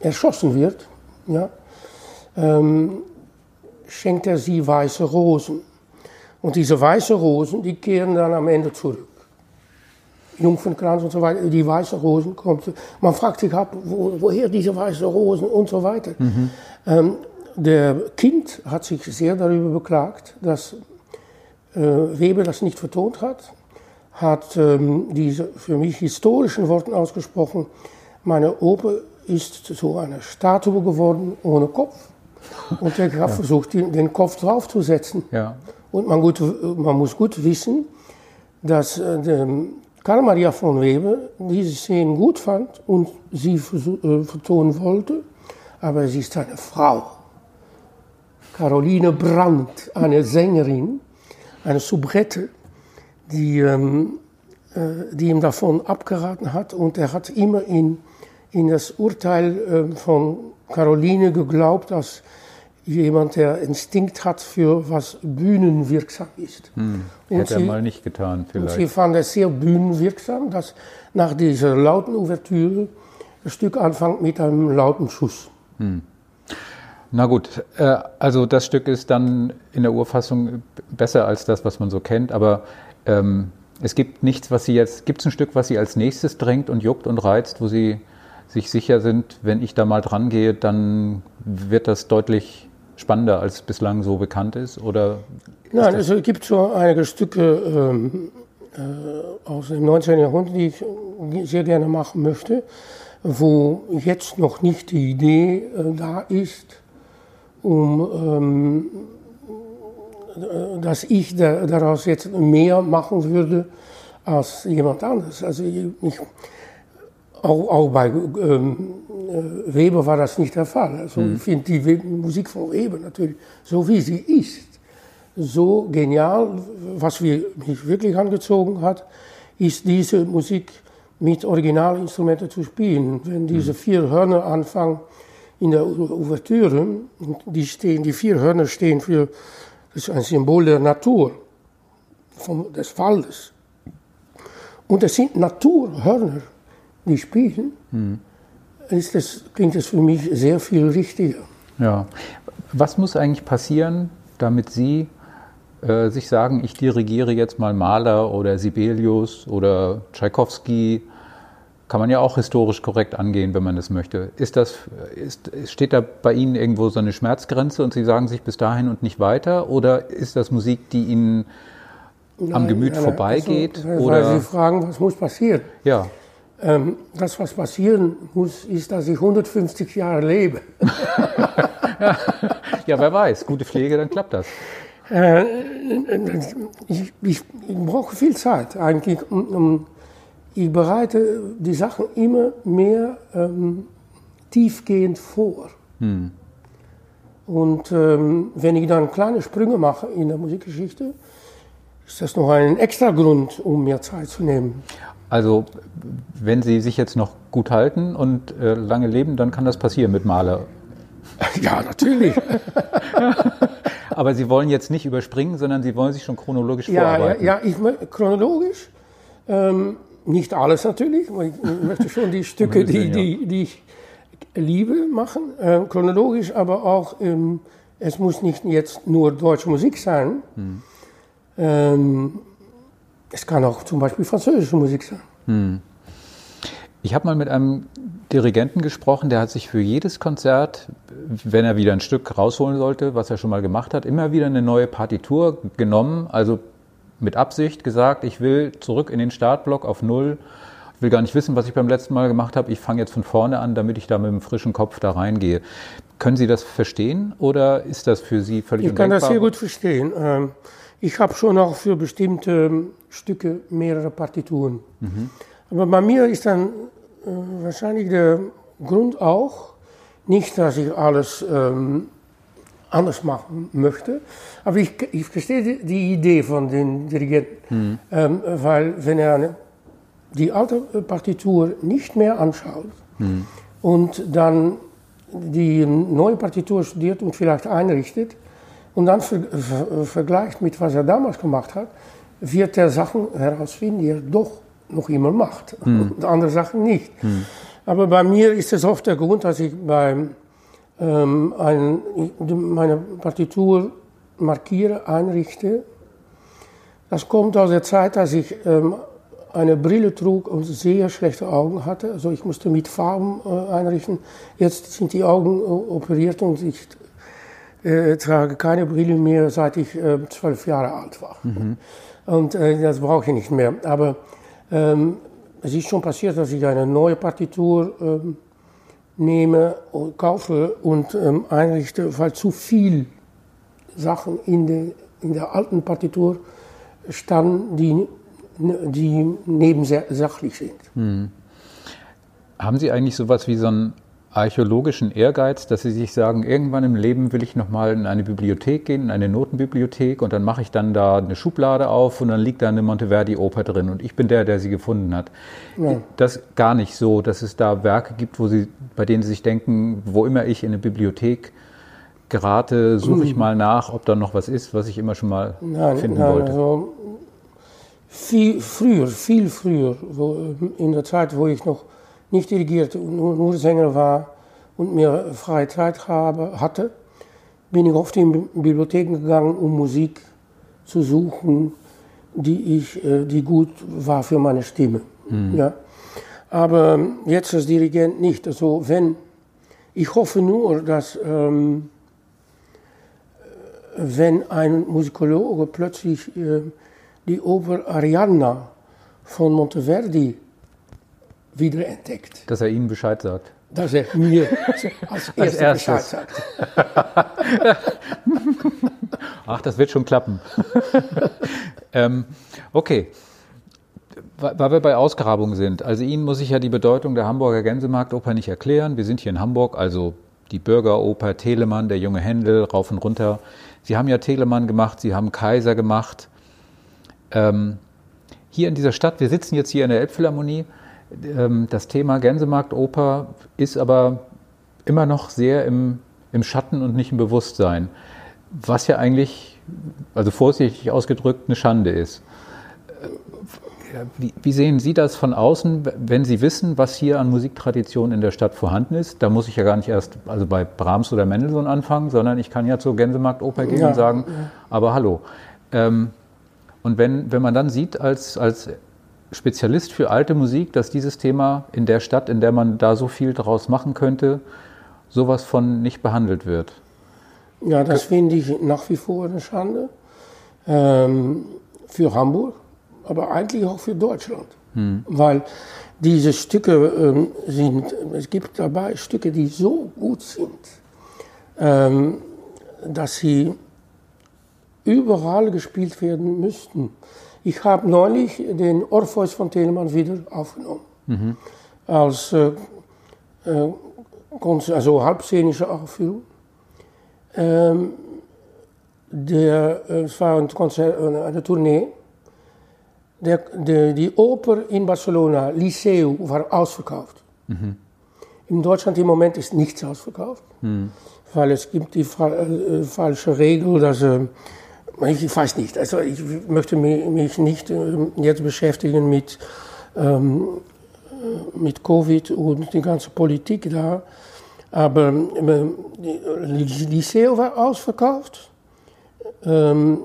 erschossen wird, ja, ähm, schenkt er sie weiße Rosen. Und diese weißen Rosen, die kehren dann am Ende zurück. Jungfernkranz und so weiter, die weißen Rosen kommt. Man fragt sich ab, wo, woher diese weißen Rosen und so weiter. Ähm, der Kind hat sich sehr darüber beklagt, dass äh, Weber das nicht vertont hat, hat ähm, diese für mich historischen Worten ausgesprochen. Meine Opa ist zu einer Statue geworden ohne Kopf. Und er hat versucht, den, Kopf draufzusetzen. Ja. Und man, gut, man muss gut wissen, dass äh, der Karl Maria von Weber diese Szene gut fand und sie äh, vertonen wollte, aber sie ist eine Frau. Caroline Brandt, eine Sängerin, eine Soubrette, die, ähm, äh, die ihm davon abgeraten hat und er hat immer in, in das Urteil äh, von Caroline geglaubt, als jemand, der Instinkt hat für was bühnenwirksam ist. Und Hätte er sie- mal nicht getan, und vielleicht. sie fand es sehr bühnenwirksam, dass nach dieser lauten Ouvertüre das Stück anfängt mit einem lauten Schuss. Na gut, äh, also das Stück ist dann in der Urfassung besser als das, was man so kennt, aber ähm, es gibt nichts, was Sie jetzt, gibt es ein Stück, was Sie als nächstes drängt und juckt und reizt, wo Sie sich sicher sind, wenn ich da mal dran gehe, dann wird das deutlich spannender, als bislang so bekannt ist? Oder Nein, also es gibt so einige Stücke, ähm, äh, aus dem 19. Jahrhundert, die ich sehr gerne machen möchte, wo jetzt noch nicht die Idee äh, da ist, um ähm, dass ich da, daraus jetzt mehr machen würde als jemand anderes. Also ich, auch, auch, bei ähm, äh, Weber war das nicht der Fall. Also mhm. ich finde die We Musik von Weber natürlich, so wie sie ist, so genial. Was mich wirklich angezogen hat, ist diese Musik mit Originalinstrumenten zu spielen. Wenn diese mhm. vier Hörner anfangen in der Ouvertüre, die, stehen, die vier Hörner stehen für das ist ein Symbol der Natur, vom, des Waldes. Und es sind Naturhörner, die spielen. Mhm. Ist das, klingt das für mich sehr viel richtiger. Ja. Was muss eigentlich passieren, damit Sie äh, sich sagen, ich dirigiere jetzt mal Mahler oder Sibelius oder Tschaikowski kann man ja auch historisch korrekt angehen, wenn man das möchte. Ist das, ist, steht da bei Ihnen irgendwo so eine Schmerzgrenze und Sie sagen sich bis dahin und nicht weiter? Oder ist das Musik, die Ihnen nein, am Gemüt nein, vorbeigeht? Also, oder? Sie fragen, was muss passieren? Ja. Ähm, das, was passieren muss, ist, dass ich 150 Jahre lebe. ja, wer weiß. Gute Pflege, dann klappt das. Äh, ich, ich, ich brauche viel Zeit eigentlich, um, um ich bereite die Sachen immer mehr ähm, tiefgehend vor. Hm. Und ähm, wenn ich dann kleine Sprünge mache in der Musikgeschichte, ist das noch ein extra Grund, um mir Zeit zu nehmen. Also, wenn Sie sich jetzt noch gut halten und äh, lange leben, dann kann das passieren mit Maler. Ja, natürlich. Aber Sie wollen jetzt nicht überspringen, sondern Sie wollen sich schon chronologisch ja, vorarbeiten. Ja, ja ich, chronologisch. Ähm, nicht alles natürlich, ich möchte schon die Stücke, die, die, die ich liebe, machen, äh, chronologisch, aber auch, ähm, es muss nicht jetzt nur deutsche Musik sein. Hm. Ähm, es kann auch zum Beispiel französische Musik sein. Hm. Ich habe mal mit einem Dirigenten gesprochen, der hat sich für jedes Konzert, wenn er wieder ein Stück rausholen sollte, was er schon mal gemacht hat, immer wieder eine neue Partitur genommen. Also mit Absicht gesagt, ich will zurück in den Startblock auf Null. Ich will gar nicht wissen, was ich beim letzten Mal gemacht habe. Ich fange jetzt von vorne an, damit ich da mit einem frischen Kopf da reingehe. Können Sie das verstehen oder ist das für Sie völlig Ich kann das sehr gut verstehen. Ähm, ich habe schon auch für bestimmte ähm, Stücke mehrere Partituren. Mhm. Aber bei mir ist dann äh, wahrscheinlich der Grund auch, nicht, dass ich alles ähm, anders machen möchte. Aber ich, ich verstehe die, Idee von den Dirigenten, mhm. ähm, weil wenn er die alte Partitur nicht mehr anschaut mhm. und dann die neue Partitur studiert und vielleicht einrichtet und dann ver, ver, vergleicht mit was er damals gemacht hat, wird er Sachen herausfinden, die er doch noch immer macht mhm. und andere Sachen nicht. Hm. Aber bei mir ist es oft der Grund, dass ich beim ähm, ein, meine Partitur markiere, einrichte. Das kommt aus der Zeit, als ich ähm, eine Brille trug und sehr schlechte Augen hatte. Also ich musste mit Farben äh, einrichten. Jetzt sind die Augen äh, operiert und ich äh, trage keine Brille mehr, seit ich äh, zwölf Jahre alt war. Mhm. Und äh, das brauche ich nicht mehr. Aber ähm, es ist schon passiert, dass ich eine neue Partitur ähm, nehme, kaufe und ähm, einrichte, weil zu viel Sachen in, de, in der alten Partitur standen, die, die nebensachlich sind. Hm. Haben Sie eigentlich sowas wie so einen archäologischen Ehrgeiz, dass Sie sich sagen, irgendwann im Leben will ich nochmal in eine Bibliothek gehen, in eine Notenbibliothek und dann mache ich dann da eine Schublade auf und dann liegt da eine Monteverdi-Oper drin und ich bin der, der sie gefunden hat. Ja. Das gar nicht so, dass es da Werke gibt, wo sie, bei denen Sie sich denken, wo immer ich in eine Bibliothek gerate, suche ich hm. mal nach, ob da noch was ist, was ich immer schon mal nein, finden nein, wollte. Also viel früher, viel früher, wo, in der Zeit, wo ich noch nicht dirigierte und nur, Sänger war und mir freie Zeit habe, hatte, bin ich oft in Bibliotheken gegangen, um Musik zu suchen, die, ich, äh, die gut war für meine Stimme. Mhm. Ja. Aber jetzt als Dirigent nicht. Also wenn, ich hoffe nur, dass ähm, wenn ein Musikologe plötzlich äh, die Oper Arianna von Monteverdi wiederentdeckt. Dass er Ihnen Bescheid sagt. Dass er mir als erstes Bescheid sagt. Ach, das wird schon klappen. ähm, okay. Weil wir bei Ausgrabungen sind. Also Ihnen muss ich ja die Bedeutung der Hamburger Gänsemarktoper nicht erklären. Wir sind hier in Hamburg, also die Bürgeroper, Telemann, der junge Händel, rauf und runter. Sie haben ja Telemann gemacht, Sie haben Kaiser gemacht. Ähm, hier in dieser Stadt, wir sitzen jetzt hier in der Elbphilharmonie, das Thema Gänsemarktoper ist aber immer noch sehr im, im Schatten und nicht im Bewusstsein. Was ja eigentlich, also vorsichtig ausgedrückt, eine Schande ist. Äh, Wie, wie sehen Sie das von außen, wenn Sie wissen, was hier an Musiktradition in der Stadt vorhanden ist? Da muss ich ja gar nicht erst also bei Brahms oder Mendelssohn anfangen, sondern ich kann ja zur Gänsemarktoper gehen Ja, und sagen, aber hallo. Ähm, und wenn, wenn man dann sieht, als, als Spezialist für alte Musik, dass dieses Thema in der Stadt, in der man da so viel draus machen könnte, sowas von nicht behandelt wird. Ja, das finde ich nach wie vor eine Schande. Ähm, für Hamburg, aber eigentlich auch für Deutschland. Weil diese Stücke ähm, sind, es gibt dabei Stücke, die so gut sind, ähm, dass sie überall gespielt werden müssten. Ich habe neulich den Orpheus von Telemann wieder aufgenommen. Als äh, äh, also halbszenische Aufführung. Ähm, der, äh, es war ein Konzert, eine, Tournee. Der, der, die Oper in Barcelona, Liceu, war ausverkauft. In Deutschland im Moment ist nichts ausverkauft, weil es gibt die fa äh, falsche Regel, dass äh, ich weiß nicht, also ich möchte mich, nicht äh, jetzt beschäftigen mit, ähm, äh, mit Covid und die ganze Politik da, aber äh, die Liceo war ausverkauft. Ähm,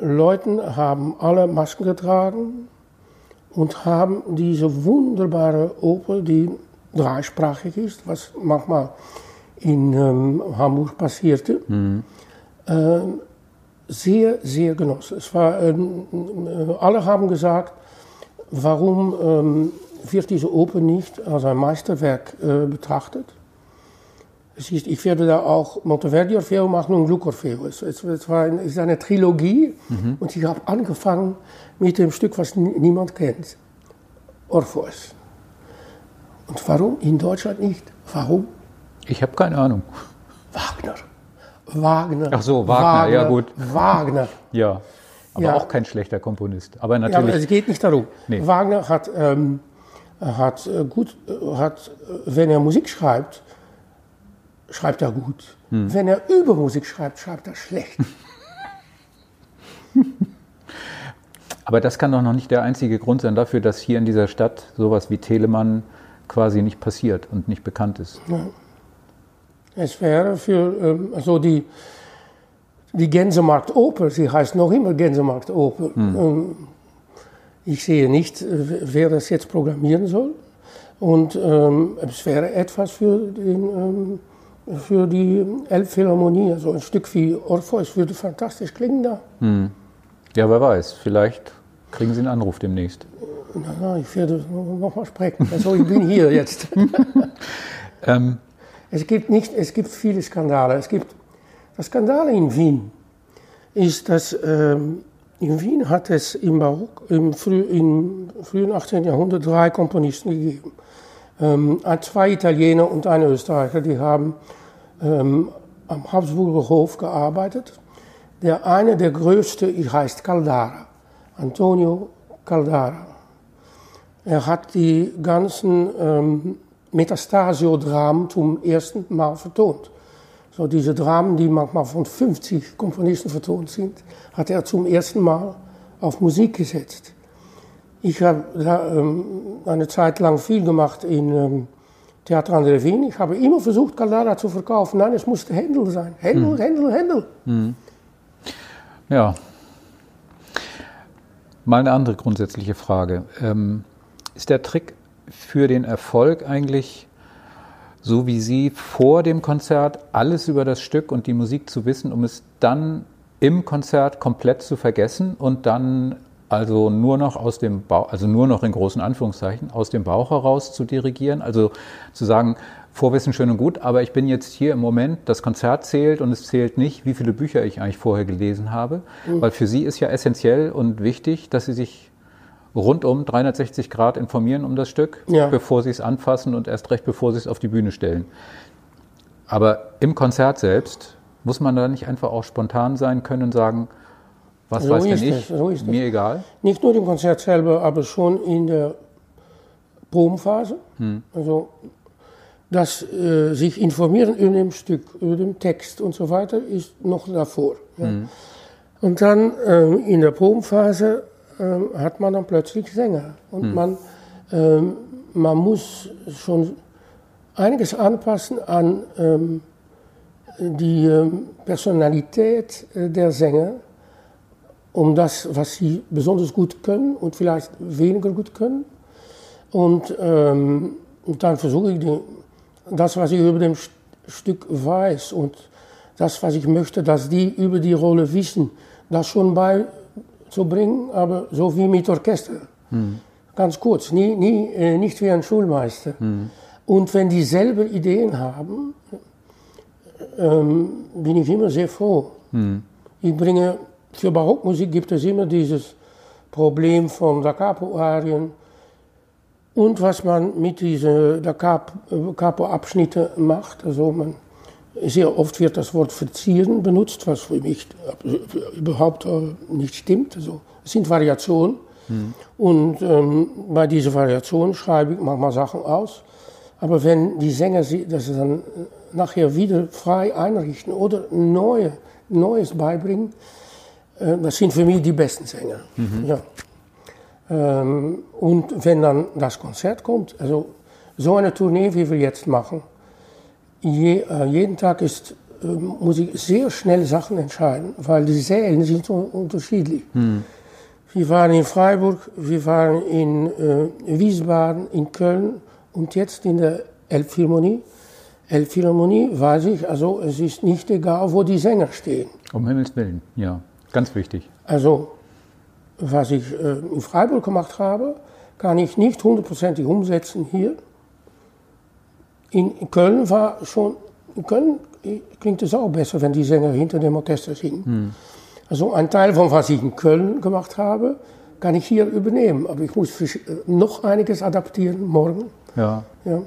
Leute haben alle Masken getragen und haben diese wunderbare Oper, die dreisprachig ist, was manchmal in ähm, Hamburg passierte, ähm, sehr, sehr genossen. Es war, äh, alle haben gesagt, warum ähm, wird diese Oper nicht als ein Meisterwerk äh, betrachtet? Es ist, ich werde da auch Monteverdi Orfeo machen und Gluck Orfeo. Es, es, es war ein, es ist eine Trilogie und ich habe angefangen mit dem Stück, was nie- niemand kennt. Orpheus. Und warum in Deutschland nicht? Warum? Ich habe keine Ahnung. Wagner. Wagner. Ach so, Wagner, ja gut. Wagner. Ja, aber Ja. auch kein schlechter Komponist. Aber Ja, aber natürlich, es geht nicht darum. Nee. Wagner hat, ähm, hat äh, gut, äh, hat, äh, wenn er Musik schreibt, schreibt er gut. Hm. Wenn er über Musik schreibt, schreibt er schlecht. aber das kann doch noch nicht der einzige Grund sein dafür, dass hier in dieser Stadt sowas wie Telemann quasi nicht passiert und nicht bekannt ist. Es wäre für ähm, also die, die Gänsemarktoper, sie heißt noch immer Gänsemarktoper. Ähm, ich sehe nicht, äh, wer das jetzt programmieren soll. Und ähm, es wäre etwas für, den, ähm, für die Elbphilharmonie. Also ein Stück wie Orpheus würde fantastisch klingen da. Ja, wer weiß, vielleicht kriegen Sie einen Anruf demnächst. Na, na, ich werde noch mal sprechen. Also ich bin hier jetzt. Ähm, Es gibt, nicht, es gibt viele Skandale. Es gibt, das Skandal in Wien ist, dass ähm, in Wien hat es im, Barock, im, früh, im frühen 18. Jahrhundert drei Komponisten gegeben. Ähm, zwei Italiener und ein Österreicher, die haben ähm, am Habsburger Hof gearbeitet. Der eine, der größte, heißt Caldara, Antonio Caldara. Er hat die ganzen ähm, Metastasio-Dramen zum ersten Mal vertont. So diese Dramen, die manchmal von 50 Komponisten vertont sind, hat er zum ersten Mal auf Musik gesetzt. Ich habe ähm, eine Zeit lang viel gemacht in ähm, Theater an der Wien. Ich habe immer versucht, Caldara zu verkaufen. Nein, es musste Händel sein. Händel, Händel, Händel. ja. Mal eine andere grundsätzliche Frage. Ähm, ist der Trick für den Erfolg eigentlich, so wie Sie vor dem Konzert alles über das Stück und die Musik zu wissen, um es dann im Konzert komplett zu vergessen und dann also nur noch aus dem Bauch, also nur noch in großen Anführungszeichen, aus dem Bauch heraus zu dirigieren, also zu sagen, Vorwissen schön und gut, aber ich bin jetzt hier im Moment, das Konzert zählt und es zählt nicht, wie viele Bücher ich eigentlich vorher gelesen habe, mhm. weil für Sie ist ja essentiell und wichtig, dass Sie sich rundum 360 Grad informieren um das Stück, ja. bevor Sie es anfassen und erst recht, bevor Sie es auf die Bühne stellen. Aber im Konzert selbst muss man da nicht einfach auch spontan sein können und sagen, was so weiß denn ich? So Mir egal. Nicht nur im Konzert selber, aber schon in der Probenphase. Hm. Also das äh, sich informieren über dem Stück, über den Text und so weiter, ist noch davor. Ja. Hm. Und dann äh, in der Probenphase äh, hat man dann plötzlich Sänger. Und hm. man, ähm, man muss schon einiges anpassen an ähm, die ähm, Personalität äh, der Sänger um das, was sie besonders gut können und vielleicht weniger gut können. Und, ähm, und dann versuche ich die, das, was ich über dem Stück weiß und das, was ich möchte, dass die über die Rolle wissen, das schon beizubringen, aber so wie mit Orchester. Hm. Ganz kurz, nie, nie, äh, nicht wie ein Schulmeister. Hm. Und wenn die selber Ideen haben, ähm, bin ich immer sehr froh. Hm. Ich bringe für Barockmusik gibt es immer dieses Problem von Da Capo-Arien und was man mit diesen Da Capo-Abschnitten macht. Also man, sehr oft wird das Wort verzieren benutzt, was für mich überhaupt nicht stimmt. Also, es sind Variationen. Hm. Und ähm, bei diesen Variationen schreibe ich manchmal Sachen aus. Aber wenn die Sänger das dann nachher wieder frei einrichten oder neue, Neues beibringen, äh, das sind für mich die besten Sänger. Mhm. Ja. Ähm, und wenn dann das Konzert kommt, also so eine Tournee, wie wir jetzt machen, je, äh, jeden Tag ist, äh, muss ich sehr schnell Sachen entscheiden, weil die Sälen sind so unterschiedlich. Mhm. Wir waren in Freiburg, wir waren in äh, Wiesbaden, in Köln und jetzt in der Elbphilharmonie. Elbphilharmonie weiß ich, also es ist nicht egal, wo die Sänger stehen. Um Himmels Willen, ja. Ganz wichtig. Also, was ich äh, in Freiburg gemacht habe, kann ich nicht hundertprozentig umsetzen hier. In Köln war schon, in Köln klingt es auch besser, wenn die Sänger hinter dem Orchester singen. Hm. Also ein Teil von was ich in Köln gemacht habe, kann ich hier übernehmen. Aber ich muss noch einiges adaptieren morgen. Ja. ja.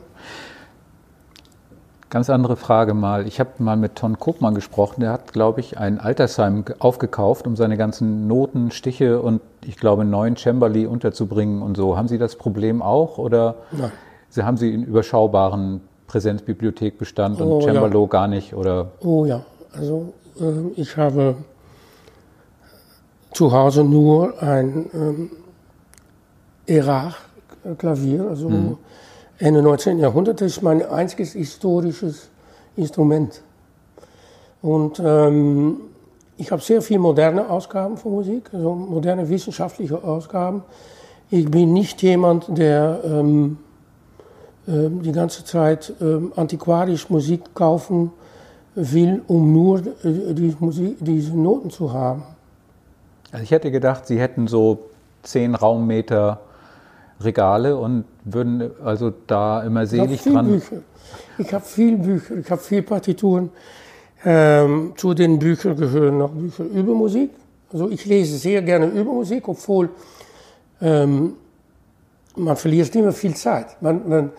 Ganz andere Frage mal. Ich habe mal mit Ton Kopmann gesprochen. Der hat, glaube ich, ein Altersheim aufgekauft, um seine ganzen Noten, Stiche und ich glaube neun Chamberlain unterzubringen und so. Haben Sie das Problem auch oder Nein. Sie haben Sie in überschaubaren Präsenzbibliothekbestand oh, und Cembalo ja. gar nicht oder? Oh ja, also äh, ich habe zu Hause nur ein ähm, Erach-Klavier, also hm. Ende 19. Jahrhundert ist mein einziges historisches Instrument. Und ähm, ich habe sehr viele moderne Ausgaben von Musik, also moderne wissenschaftliche Ausgaben. Ich bin nicht jemand, der ähm, äh, die ganze Zeit ähm, antiquarisch Musik kaufen will, um nur äh, die Musik, diese Noten zu haben. Also ich hätte gedacht, Sie hätten so zehn Raummeter Regale und würden also da immer selig ich dran. Bücher. Ich habe viel Bücher, ich habe viel Partituren. Ähm, zu den Büchern gehören noch Bücher über Musik. Also ich lese sehr gerne über Musik, obwohl ähm, man verliert immer viel Zeit. Man, man,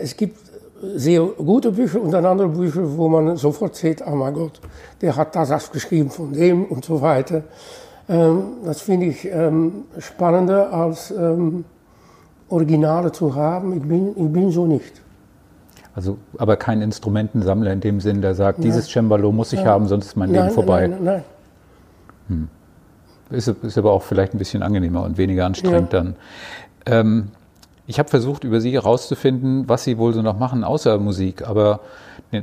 es gibt sehr gute Bücher und dann andere Bücher, wo man sofort sieht, oh mein Gott, der hat das geschrieben von dem und so weiter. Ähm, das finde ich ähm, spannender als ähm, Originale zu haben. Ich bin, ich bin so nicht. Also, aber kein Instrumentensammler in dem Sinn, der sagt, nein. dieses Cembalo muss ich nein. haben, sonst ist mein nein, Leben vorbei. Nein, nein. Hm. Ist, ist, aber auch vielleicht ein bisschen angenehmer und weniger anstrengend ja. dann. Ähm, ich habe versucht, über Sie herauszufinden, was Sie wohl so noch machen, außer Musik. Aber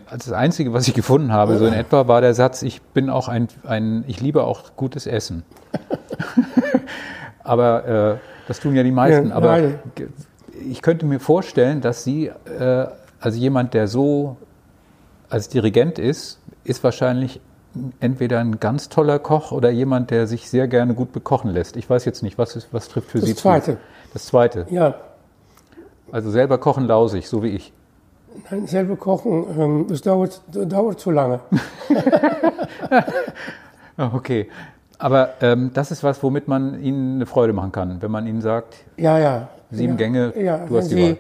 das Einzige, was ich gefunden habe, so in etwa, war der Satz, ich bin auch ein, ein ich liebe auch gutes Essen. aber äh, das tun ja die meisten. Ja, aber ich könnte mir vorstellen, dass Sie, äh, also jemand, der so als Dirigent ist, ist wahrscheinlich entweder ein ganz toller Koch oder jemand, der sich sehr gerne gut bekochen lässt. Ich weiß jetzt nicht, was, ist, was trifft für Das Sie Zweite. zu? Das Zweite. Ja, Also selber kochen lausig, so wie ich. nein, selber kochen, ähm, das dauert, das dauert zu lange. Ah, Okay. Aber ähm, das ist was, womit man Ihnen eine Freude machen kann, wenn man Ihnen sagt, Ja, ja. Sieben ja, Gänge, Ja, du wenn hast die Sie Wahl.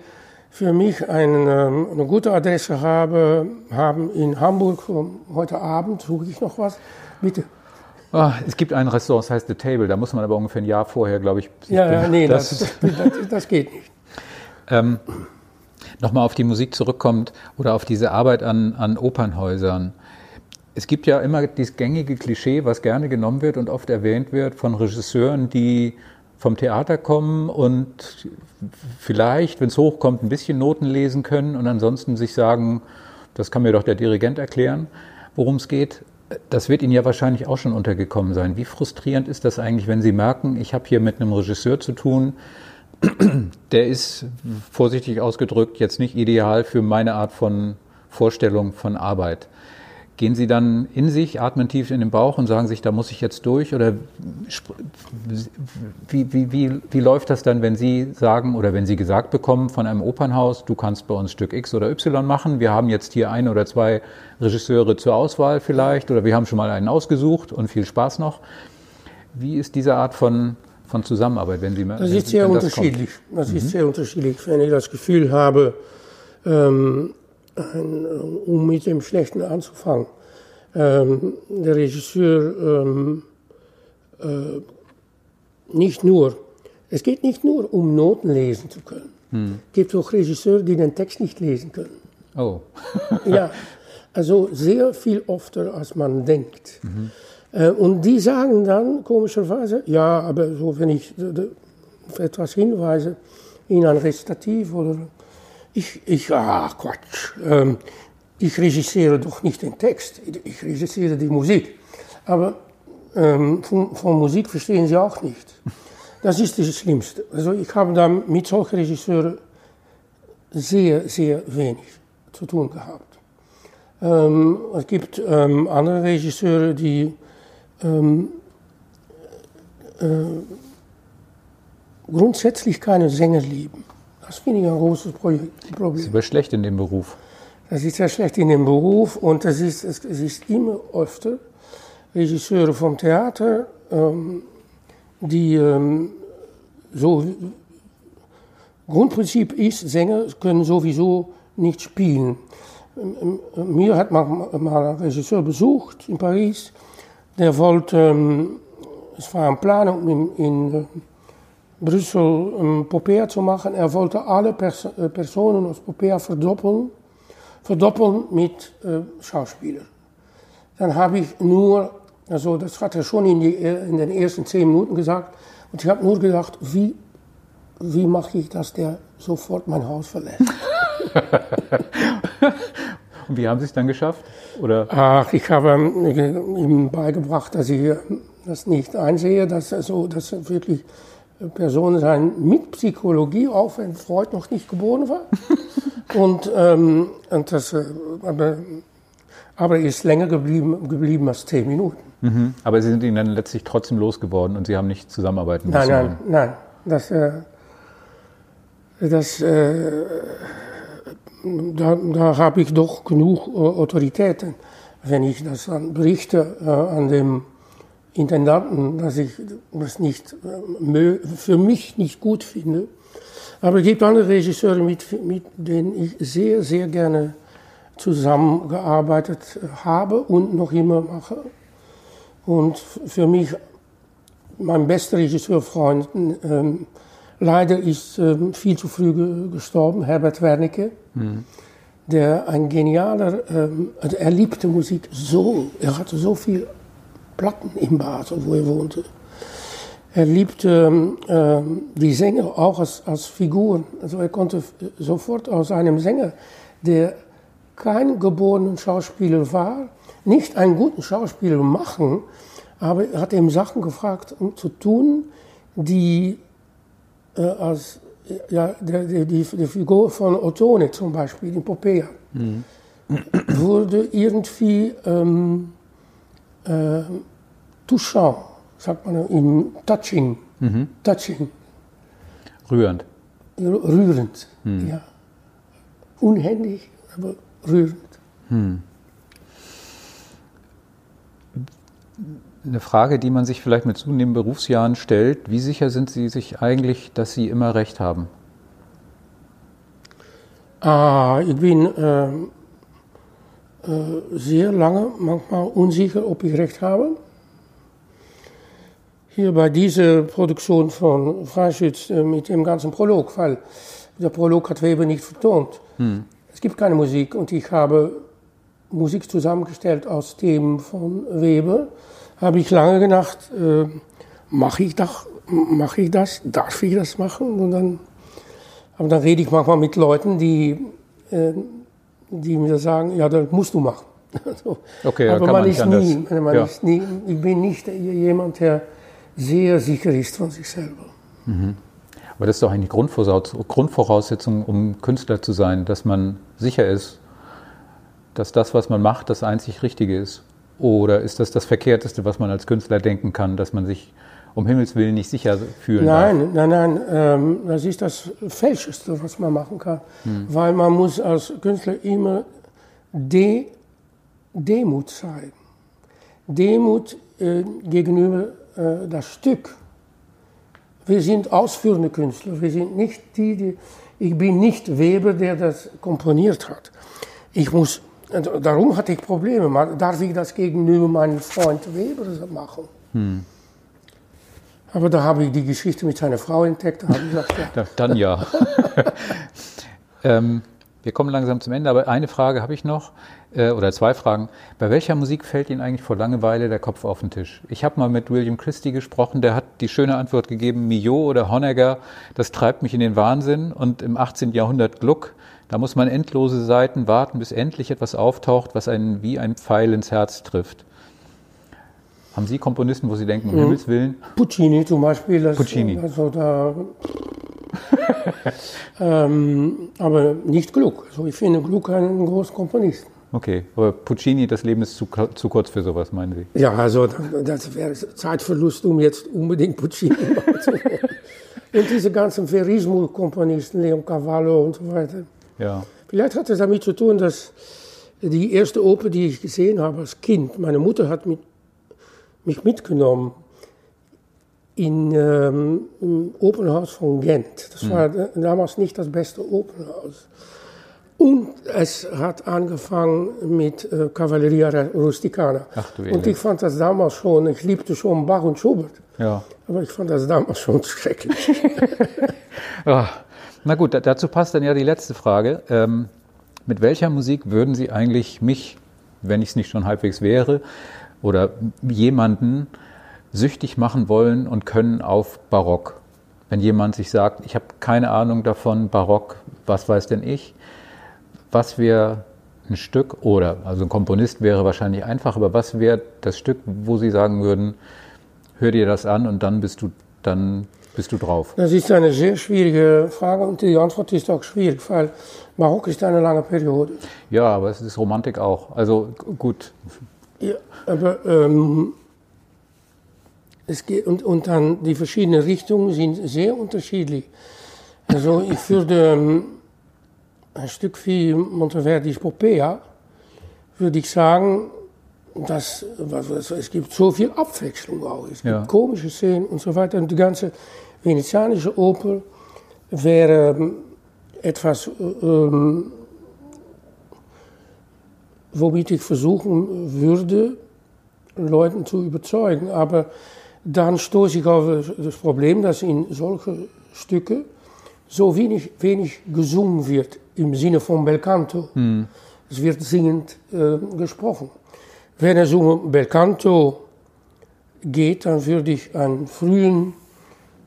für mich ein, ähm, eine gute Adresse habe, haben in Hamburg ähm, heute Abend, suche ich noch was, bitte. ah, es gibt ein Restaurant, das heißt The Table, da muss man aber ungefähr ein Jahr vorher, glaube ich, sich Ja, ja, nee, das, das, das, das geht nicht. Ähm, Nochmal auf die Musik zurückkommt oder auf diese Arbeit an, an Opernhäusern. Es gibt ja immer dieses gängige Klischee, was gerne genommen wird und oft erwähnt wird von Regisseuren, die vom Theater kommen und vielleicht, wenn es hochkommt, ein bisschen Noten lesen können und ansonsten sich sagen, das kann mir doch der Dirigent erklären, worum es geht. Das wird Ihnen ja wahrscheinlich auch schon untergekommen sein. Wie frustrierend ist das eigentlich, wenn Sie merken, ich habe hier mit einem Regisseur zu tun, der ist vorsichtig ausgedrückt jetzt nicht ideal für meine Art von Vorstellung von Arbeit. Gehen Sie dann in sich, atmen tief in den Bauch und sagen sich, da muss ich jetzt durch? Oder wie, wie, wie, wie läuft das dann, wenn Sie sagen oder wenn Sie gesagt bekommen von einem Opernhaus, du kannst bei uns Stück X oder Y machen, wir haben jetzt hier ein oder zwei Regisseure zur Auswahl vielleicht oder wir haben schon mal einen ausgesucht und viel Spaß noch. Wie ist diese Art von, von Zusammenarbeit, wenn Sie Das wenn, ist sehr wenn unterschiedlich. Das ist sehr unterschiedlich. Wenn ich das Gefühl habe, ähm, ein, um mit dem Schlechten anzufangen, ähm, der Regisseur ähm, äh, nicht nur, es geht nicht nur um Noten lesen zu können. Es gibt auch Regisseure, die den Text nicht lesen können. Oh, Ja, also sehr viel öfter, als man denkt. Äh, und die sagen dann komischerweise, ja, aber so, wenn ich äh, de- auf etwas hinweise, in ein Rezitativ oder ich, ich ach Quatsch, ähm, ich regissiere doch nicht den Text, ich regissiere die Musik. Aber ähm, von, von Musik verstehen sie auch nicht. Das ist das Schlimmste. Also ich habe da mit solchen Regisseuren sehr, sehr wenig zu tun gehabt. Ähm, es gibt andere Regisseure, die ähm, äh, grundsätzlich keine Sänger lieben. Das finde ich ein großes Pro- ist Problem. aber schlecht in dem Beruf. Das ist sehr schlecht in dem Beruf und das ist, es, es ist immer öfter Regisseure vom Theater, ähm, die ähm, so Grundprinzip ist, Sänger können sowieso nicht spielen. Ähm, ähm, Mir hat mal, mal ein Regisseur besucht in Paris, der wollte, ähm, es war ein Plan, um in, in äh, Brüssel ein Popea zu machen. Er wollte alle Pers äh, Personen aus Popea verdoppeln, verdoppeln mit äh, Schauspielern. Dann habe ich nur, also das hat er schon in, die, in den ersten zehn Minuten gesagt, und ich habe nur gedacht, wie, wie mache ich, dass der sofort mein Haus verlässt? Und wie haben Sie es dann geschafft? Oder Ach, ich habe ihm beigebracht, dass ich das nicht einsehe, dass so, dass wirklich Personen sein mit Psychologie, auch wenn Freud noch nicht geboren war. und, ähm, und das, aber, aber er ist länger geblieben, geblieben als zehn Minuten. mhm. aber Sie sind ihn dann letztlich trotzdem losgeworden und Sie haben nicht zusammenarbeiten Nein, müssen. nein, nein. Das, äh, das, äh, da, da habe ich doch genug äh, Autoritäten. Wenn ich das dann berichte äh, an dem Intendanten, dass ich das nicht äh, für mich nicht gut finde. Aber es gibt andere Regisseure, mit, mit denen ich sehr, sehr gerne zusammengearbeitet habe und noch immer mache. Und für mich mein bester Regisseurfreund, ähm, leider ist ähm, viel zu früh ge gestorben, Herbert Wernicke, der ein genialer, ähm, also er liebte Musik so, er hatte so viel Platten in Basel, wo er wohnte. Er liebte ähm, ähm, die Sänger auch als, als Figuren. Also er konnte f- sofort aus einem Sänger, der kein geborener Schauspieler war, nicht einen guten Schauspieler machen, aber er hat ihm Sachen gefragt, um zu tun, die äh, als ja, der, die, die Figur von Ottone zum Beispiel in Popea wurde irgendwie ähm, äh, touchant, sagt man im Touching. Touching, Rührend. rührend. Ja. Unhändig, aber rührend. Eine Frage, die man sich vielleicht mit zunehmenden Berufsjahren stellt. Wie sicher sind Sie sich eigentlich, dass Sie immer recht haben? Ah, ich bin ähm, äh, sehr lange manchmal unsicher, ob ich recht habe. Hier bei dieser Produktion von Freischütz äh, mit dem ganzen Prolog, weil der Prolog hat Weber nicht vertont. Es gibt keine Musik und ich habe Musik zusammengestellt aus Themen von Weber. Habe ich lange gedacht, äh, mache ich, das- mach ich das? Darf ich das machen? Und dann aber dann rede ich manchmal mit Leuten, die, äh, die mir sagen, ja, das musst du machen. So. Okay, Aber kann man, man nicht ist nie, man Ja. ist nie, ich bin nicht jemand, der sehr sicher ist von sich selber. Aber das ist doch eigentlich Grundvoraus- Grundvoraussetzung, um Künstler zu sein, dass man sicher ist, dass das, was man macht, das einzig Richtige ist. Oder ist das das Verkehrteste, was man als Künstler denken kann, dass man sich um Himmels Willen nicht sicher fühlen darf? Nein, nein, nein, ähm, das ist das Falscheste, was man machen kann. Weil man muss als Künstler immer De Demut zeigen. Demut äh, gegenüber äh, das Stück. Wir sind ausführende Künstler, wir sind nicht die, die ich bin nicht Weber, der das komponiert hat. Ich muss, und darum hatte ich Probleme. Man- Darf ich das gegenüber meinem Freund Weber machen? Aber da habe ich die Geschichte mit seiner Frau entdeckt. Da habe ich gesagt, ja, Da- Dann ja. ähm, wir kommen langsam zum Ende, aber eine Frage habe ich noch, äh, oder zwei Fragen. Bei welcher Musik fällt Ihnen eigentlich vor Langeweile der Kopf auf den Tisch? Ich habe mal mit William Christie gesprochen, der hat die schöne Antwort gegeben, Millot oder Honegger, das treibt mich in den Wahnsinn. Und im 18. Jahrhundert Gluck, da muss man endlose Seiten warten, bis endlich etwas auftaucht, was einen wie ein Pfeil ins Herz trifft. Haben Sie Komponisten, wo Sie denken, um Himmels Willen, Puccini zum Beispiel. Das, Puccini. Also da, ähm, aber nicht Gluck. Also ich finde Gluck einen großen Komponisten. okay, aber Puccini, das Leben ist zu, zu kurz für sowas, meinen Sie? Ja, also das, das wäre Zeitverlust, um jetzt unbedingt Puccini zu machen. Und diese ganzen Verismo-Komponisten, Leon Cavallo und so weiter. Ja. Vielleicht hat es damit zu tun, dass die erste Oper, die ich gesehen habe als Kind, meine Mutter hat mit, mich mitgenommen in, ähm, im Opernhaus von Gent. Das war damals nicht das beste Opernhaus. Und es hat angefangen mit äh, Cavalleria Rusticana. Ach du und ich fand das damals schon, ich liebte schon Bach und Schubert. Ja. Aber ich fand das damals schon schrecklich. Ah, na gut, da, dazu passt dann ja die letzte Frage. Ähm, mit welcher Musik würden Sie eigentlich mich, wenn ich es nicht schon halbwegs wäre, oder jemanden süchtig machen wollen und können auf Barock? Wenn jemand sich sagt, ich habe keine Ahnung davon, Barock, was weiß denn ich? Was wäre ein Stück, oder also ein Komponist wäre wahrscheinlich einfach, aber was wäre das Stück, wo Sie sagen würden, hör dir das an und dann bist du, dann bist du drauf? Das ist eine sehr schwierige Frage und die Antwort ist auch schwierig, weil Barock ist eine lange Periode. Ja, aber es ist Romantik auch. Also gut, Ja, aber ähm, es geht, und, und dann die verschiedenen Richtungen sind sehr unterschiedlich. Also ich würde ähm, ein Stück wie Monteverdi's Popea, würde ich sagen, was, was, es gibt so viel Abwechslung auch. Es gibt Ja. komische Szenen und so weiter. Und die ganze venezianische Oper wäre ähm, etwas, äh, ähm, womit ich versuchen würde, Leuten zu überzeugen. Aber dann stoße ich auf das Problem, dass in solche Stücke so wenig, wenig gesungen wird im Sinne von Belcanto. Es wird singend äh, gesprochen. Wenn es um Belcanto geht, dann würde ich einen frühen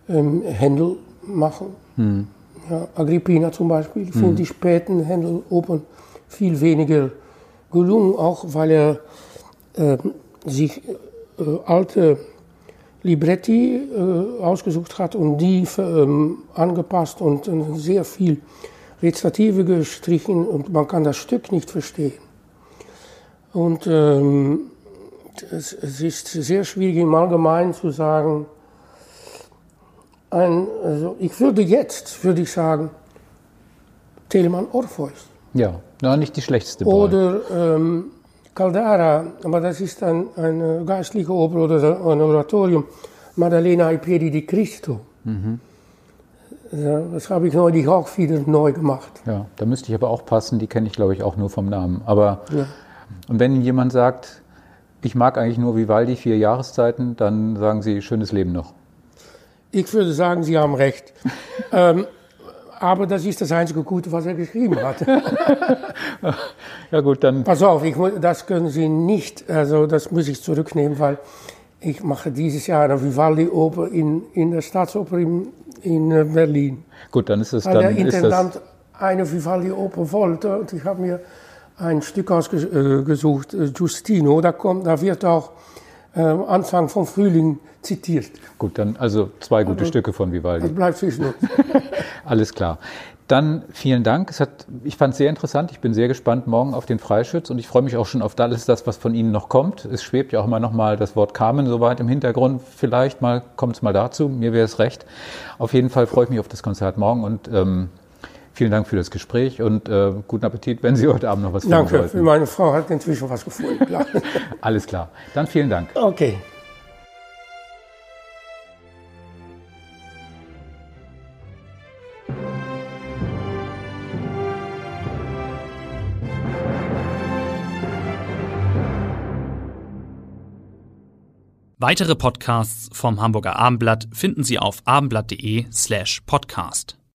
ähm, Händel machen. Ja, Agrippina zum Beispiel. Ich finde die späten Händel-Opern viel weniger gelungen, auch weil er äh, sich äh, alte Libretti äh, ausgesucht hat und die ähm, angepasst und äh, sehr viel Rezitative gestrichen und man kann das Stück nicht verstehen. Und ähm, es, es ist sehr schwierig im Allgemeinen zu sagen, ein, also ich würde jetzt, würde ich sagen, Telemann Orpheus. Ja, na, nicht die schlechteste Wahl. Oder ähm, Caldara, aber das ist ein, eine geistliche Oper oder ein Oratorium. Maddalena Iperi di Cristo. Ja, das habe ich neulich auch wieder neu gemacht. Ja, da müsste ich aber auch passen, die kenne ich glaube ich auch nur vom Namen. Aber Ja. Und wenn jemand sagt, ich mag eigentlich nur Vivaldi, vier Jahreszeiten, dann sagen Sie schönes Leben noch. Ich würde sagen, Sie haben recht. ähm, aber das ist das einzige Gute, was er geschrieben hat. Ja gut, dann Pass auf, ich, das können Sie nicht, also das muss ich zurücknehmen, weil ich mache dieses Jahr eine Vivaldi-Oper in, in der Staatsoper in, in äh, Berlin. gut, dann ist es Weil der dann ist das Intendant eine Vivaldi-Oper wollte und ich habe mir ein Stück ausgesucht, äh, Giustino, da, kommt, da wird auch äh, Anfang vom Frühling zitiert. gut, dann also zwei gute Stücke von Vivaldi. Das bleibt zwischen uns. Alles klar. Dann vielen Dank. Es hat, ich fand es sehr interessant. Ich bin sehr gespannt morgen auf den Freischütz und ich freue mich auch schon auf alles das, was von Ihnen noch kommt. Es schwebt ja auch immer noch mal das Wort Carmen so weit im Hintergrund. Vielleicht mal kommt es mal dazu. Mir wäre es recht. Auf jeden Fall freue ich mich auf das Konzert morgen und ähm, vielen Dank für das Gespräch und äh, guten Appetit, wenn Sie heute Abend noch was finden Danke, sollten. meine Frau hat inzwischen was gefunden. Klar. Alles klar. Dann vielen Dank. Okay. Weitere Podcasts vom Hamburger Abendblatt finden Sie auf abendblatt.de slash podcast.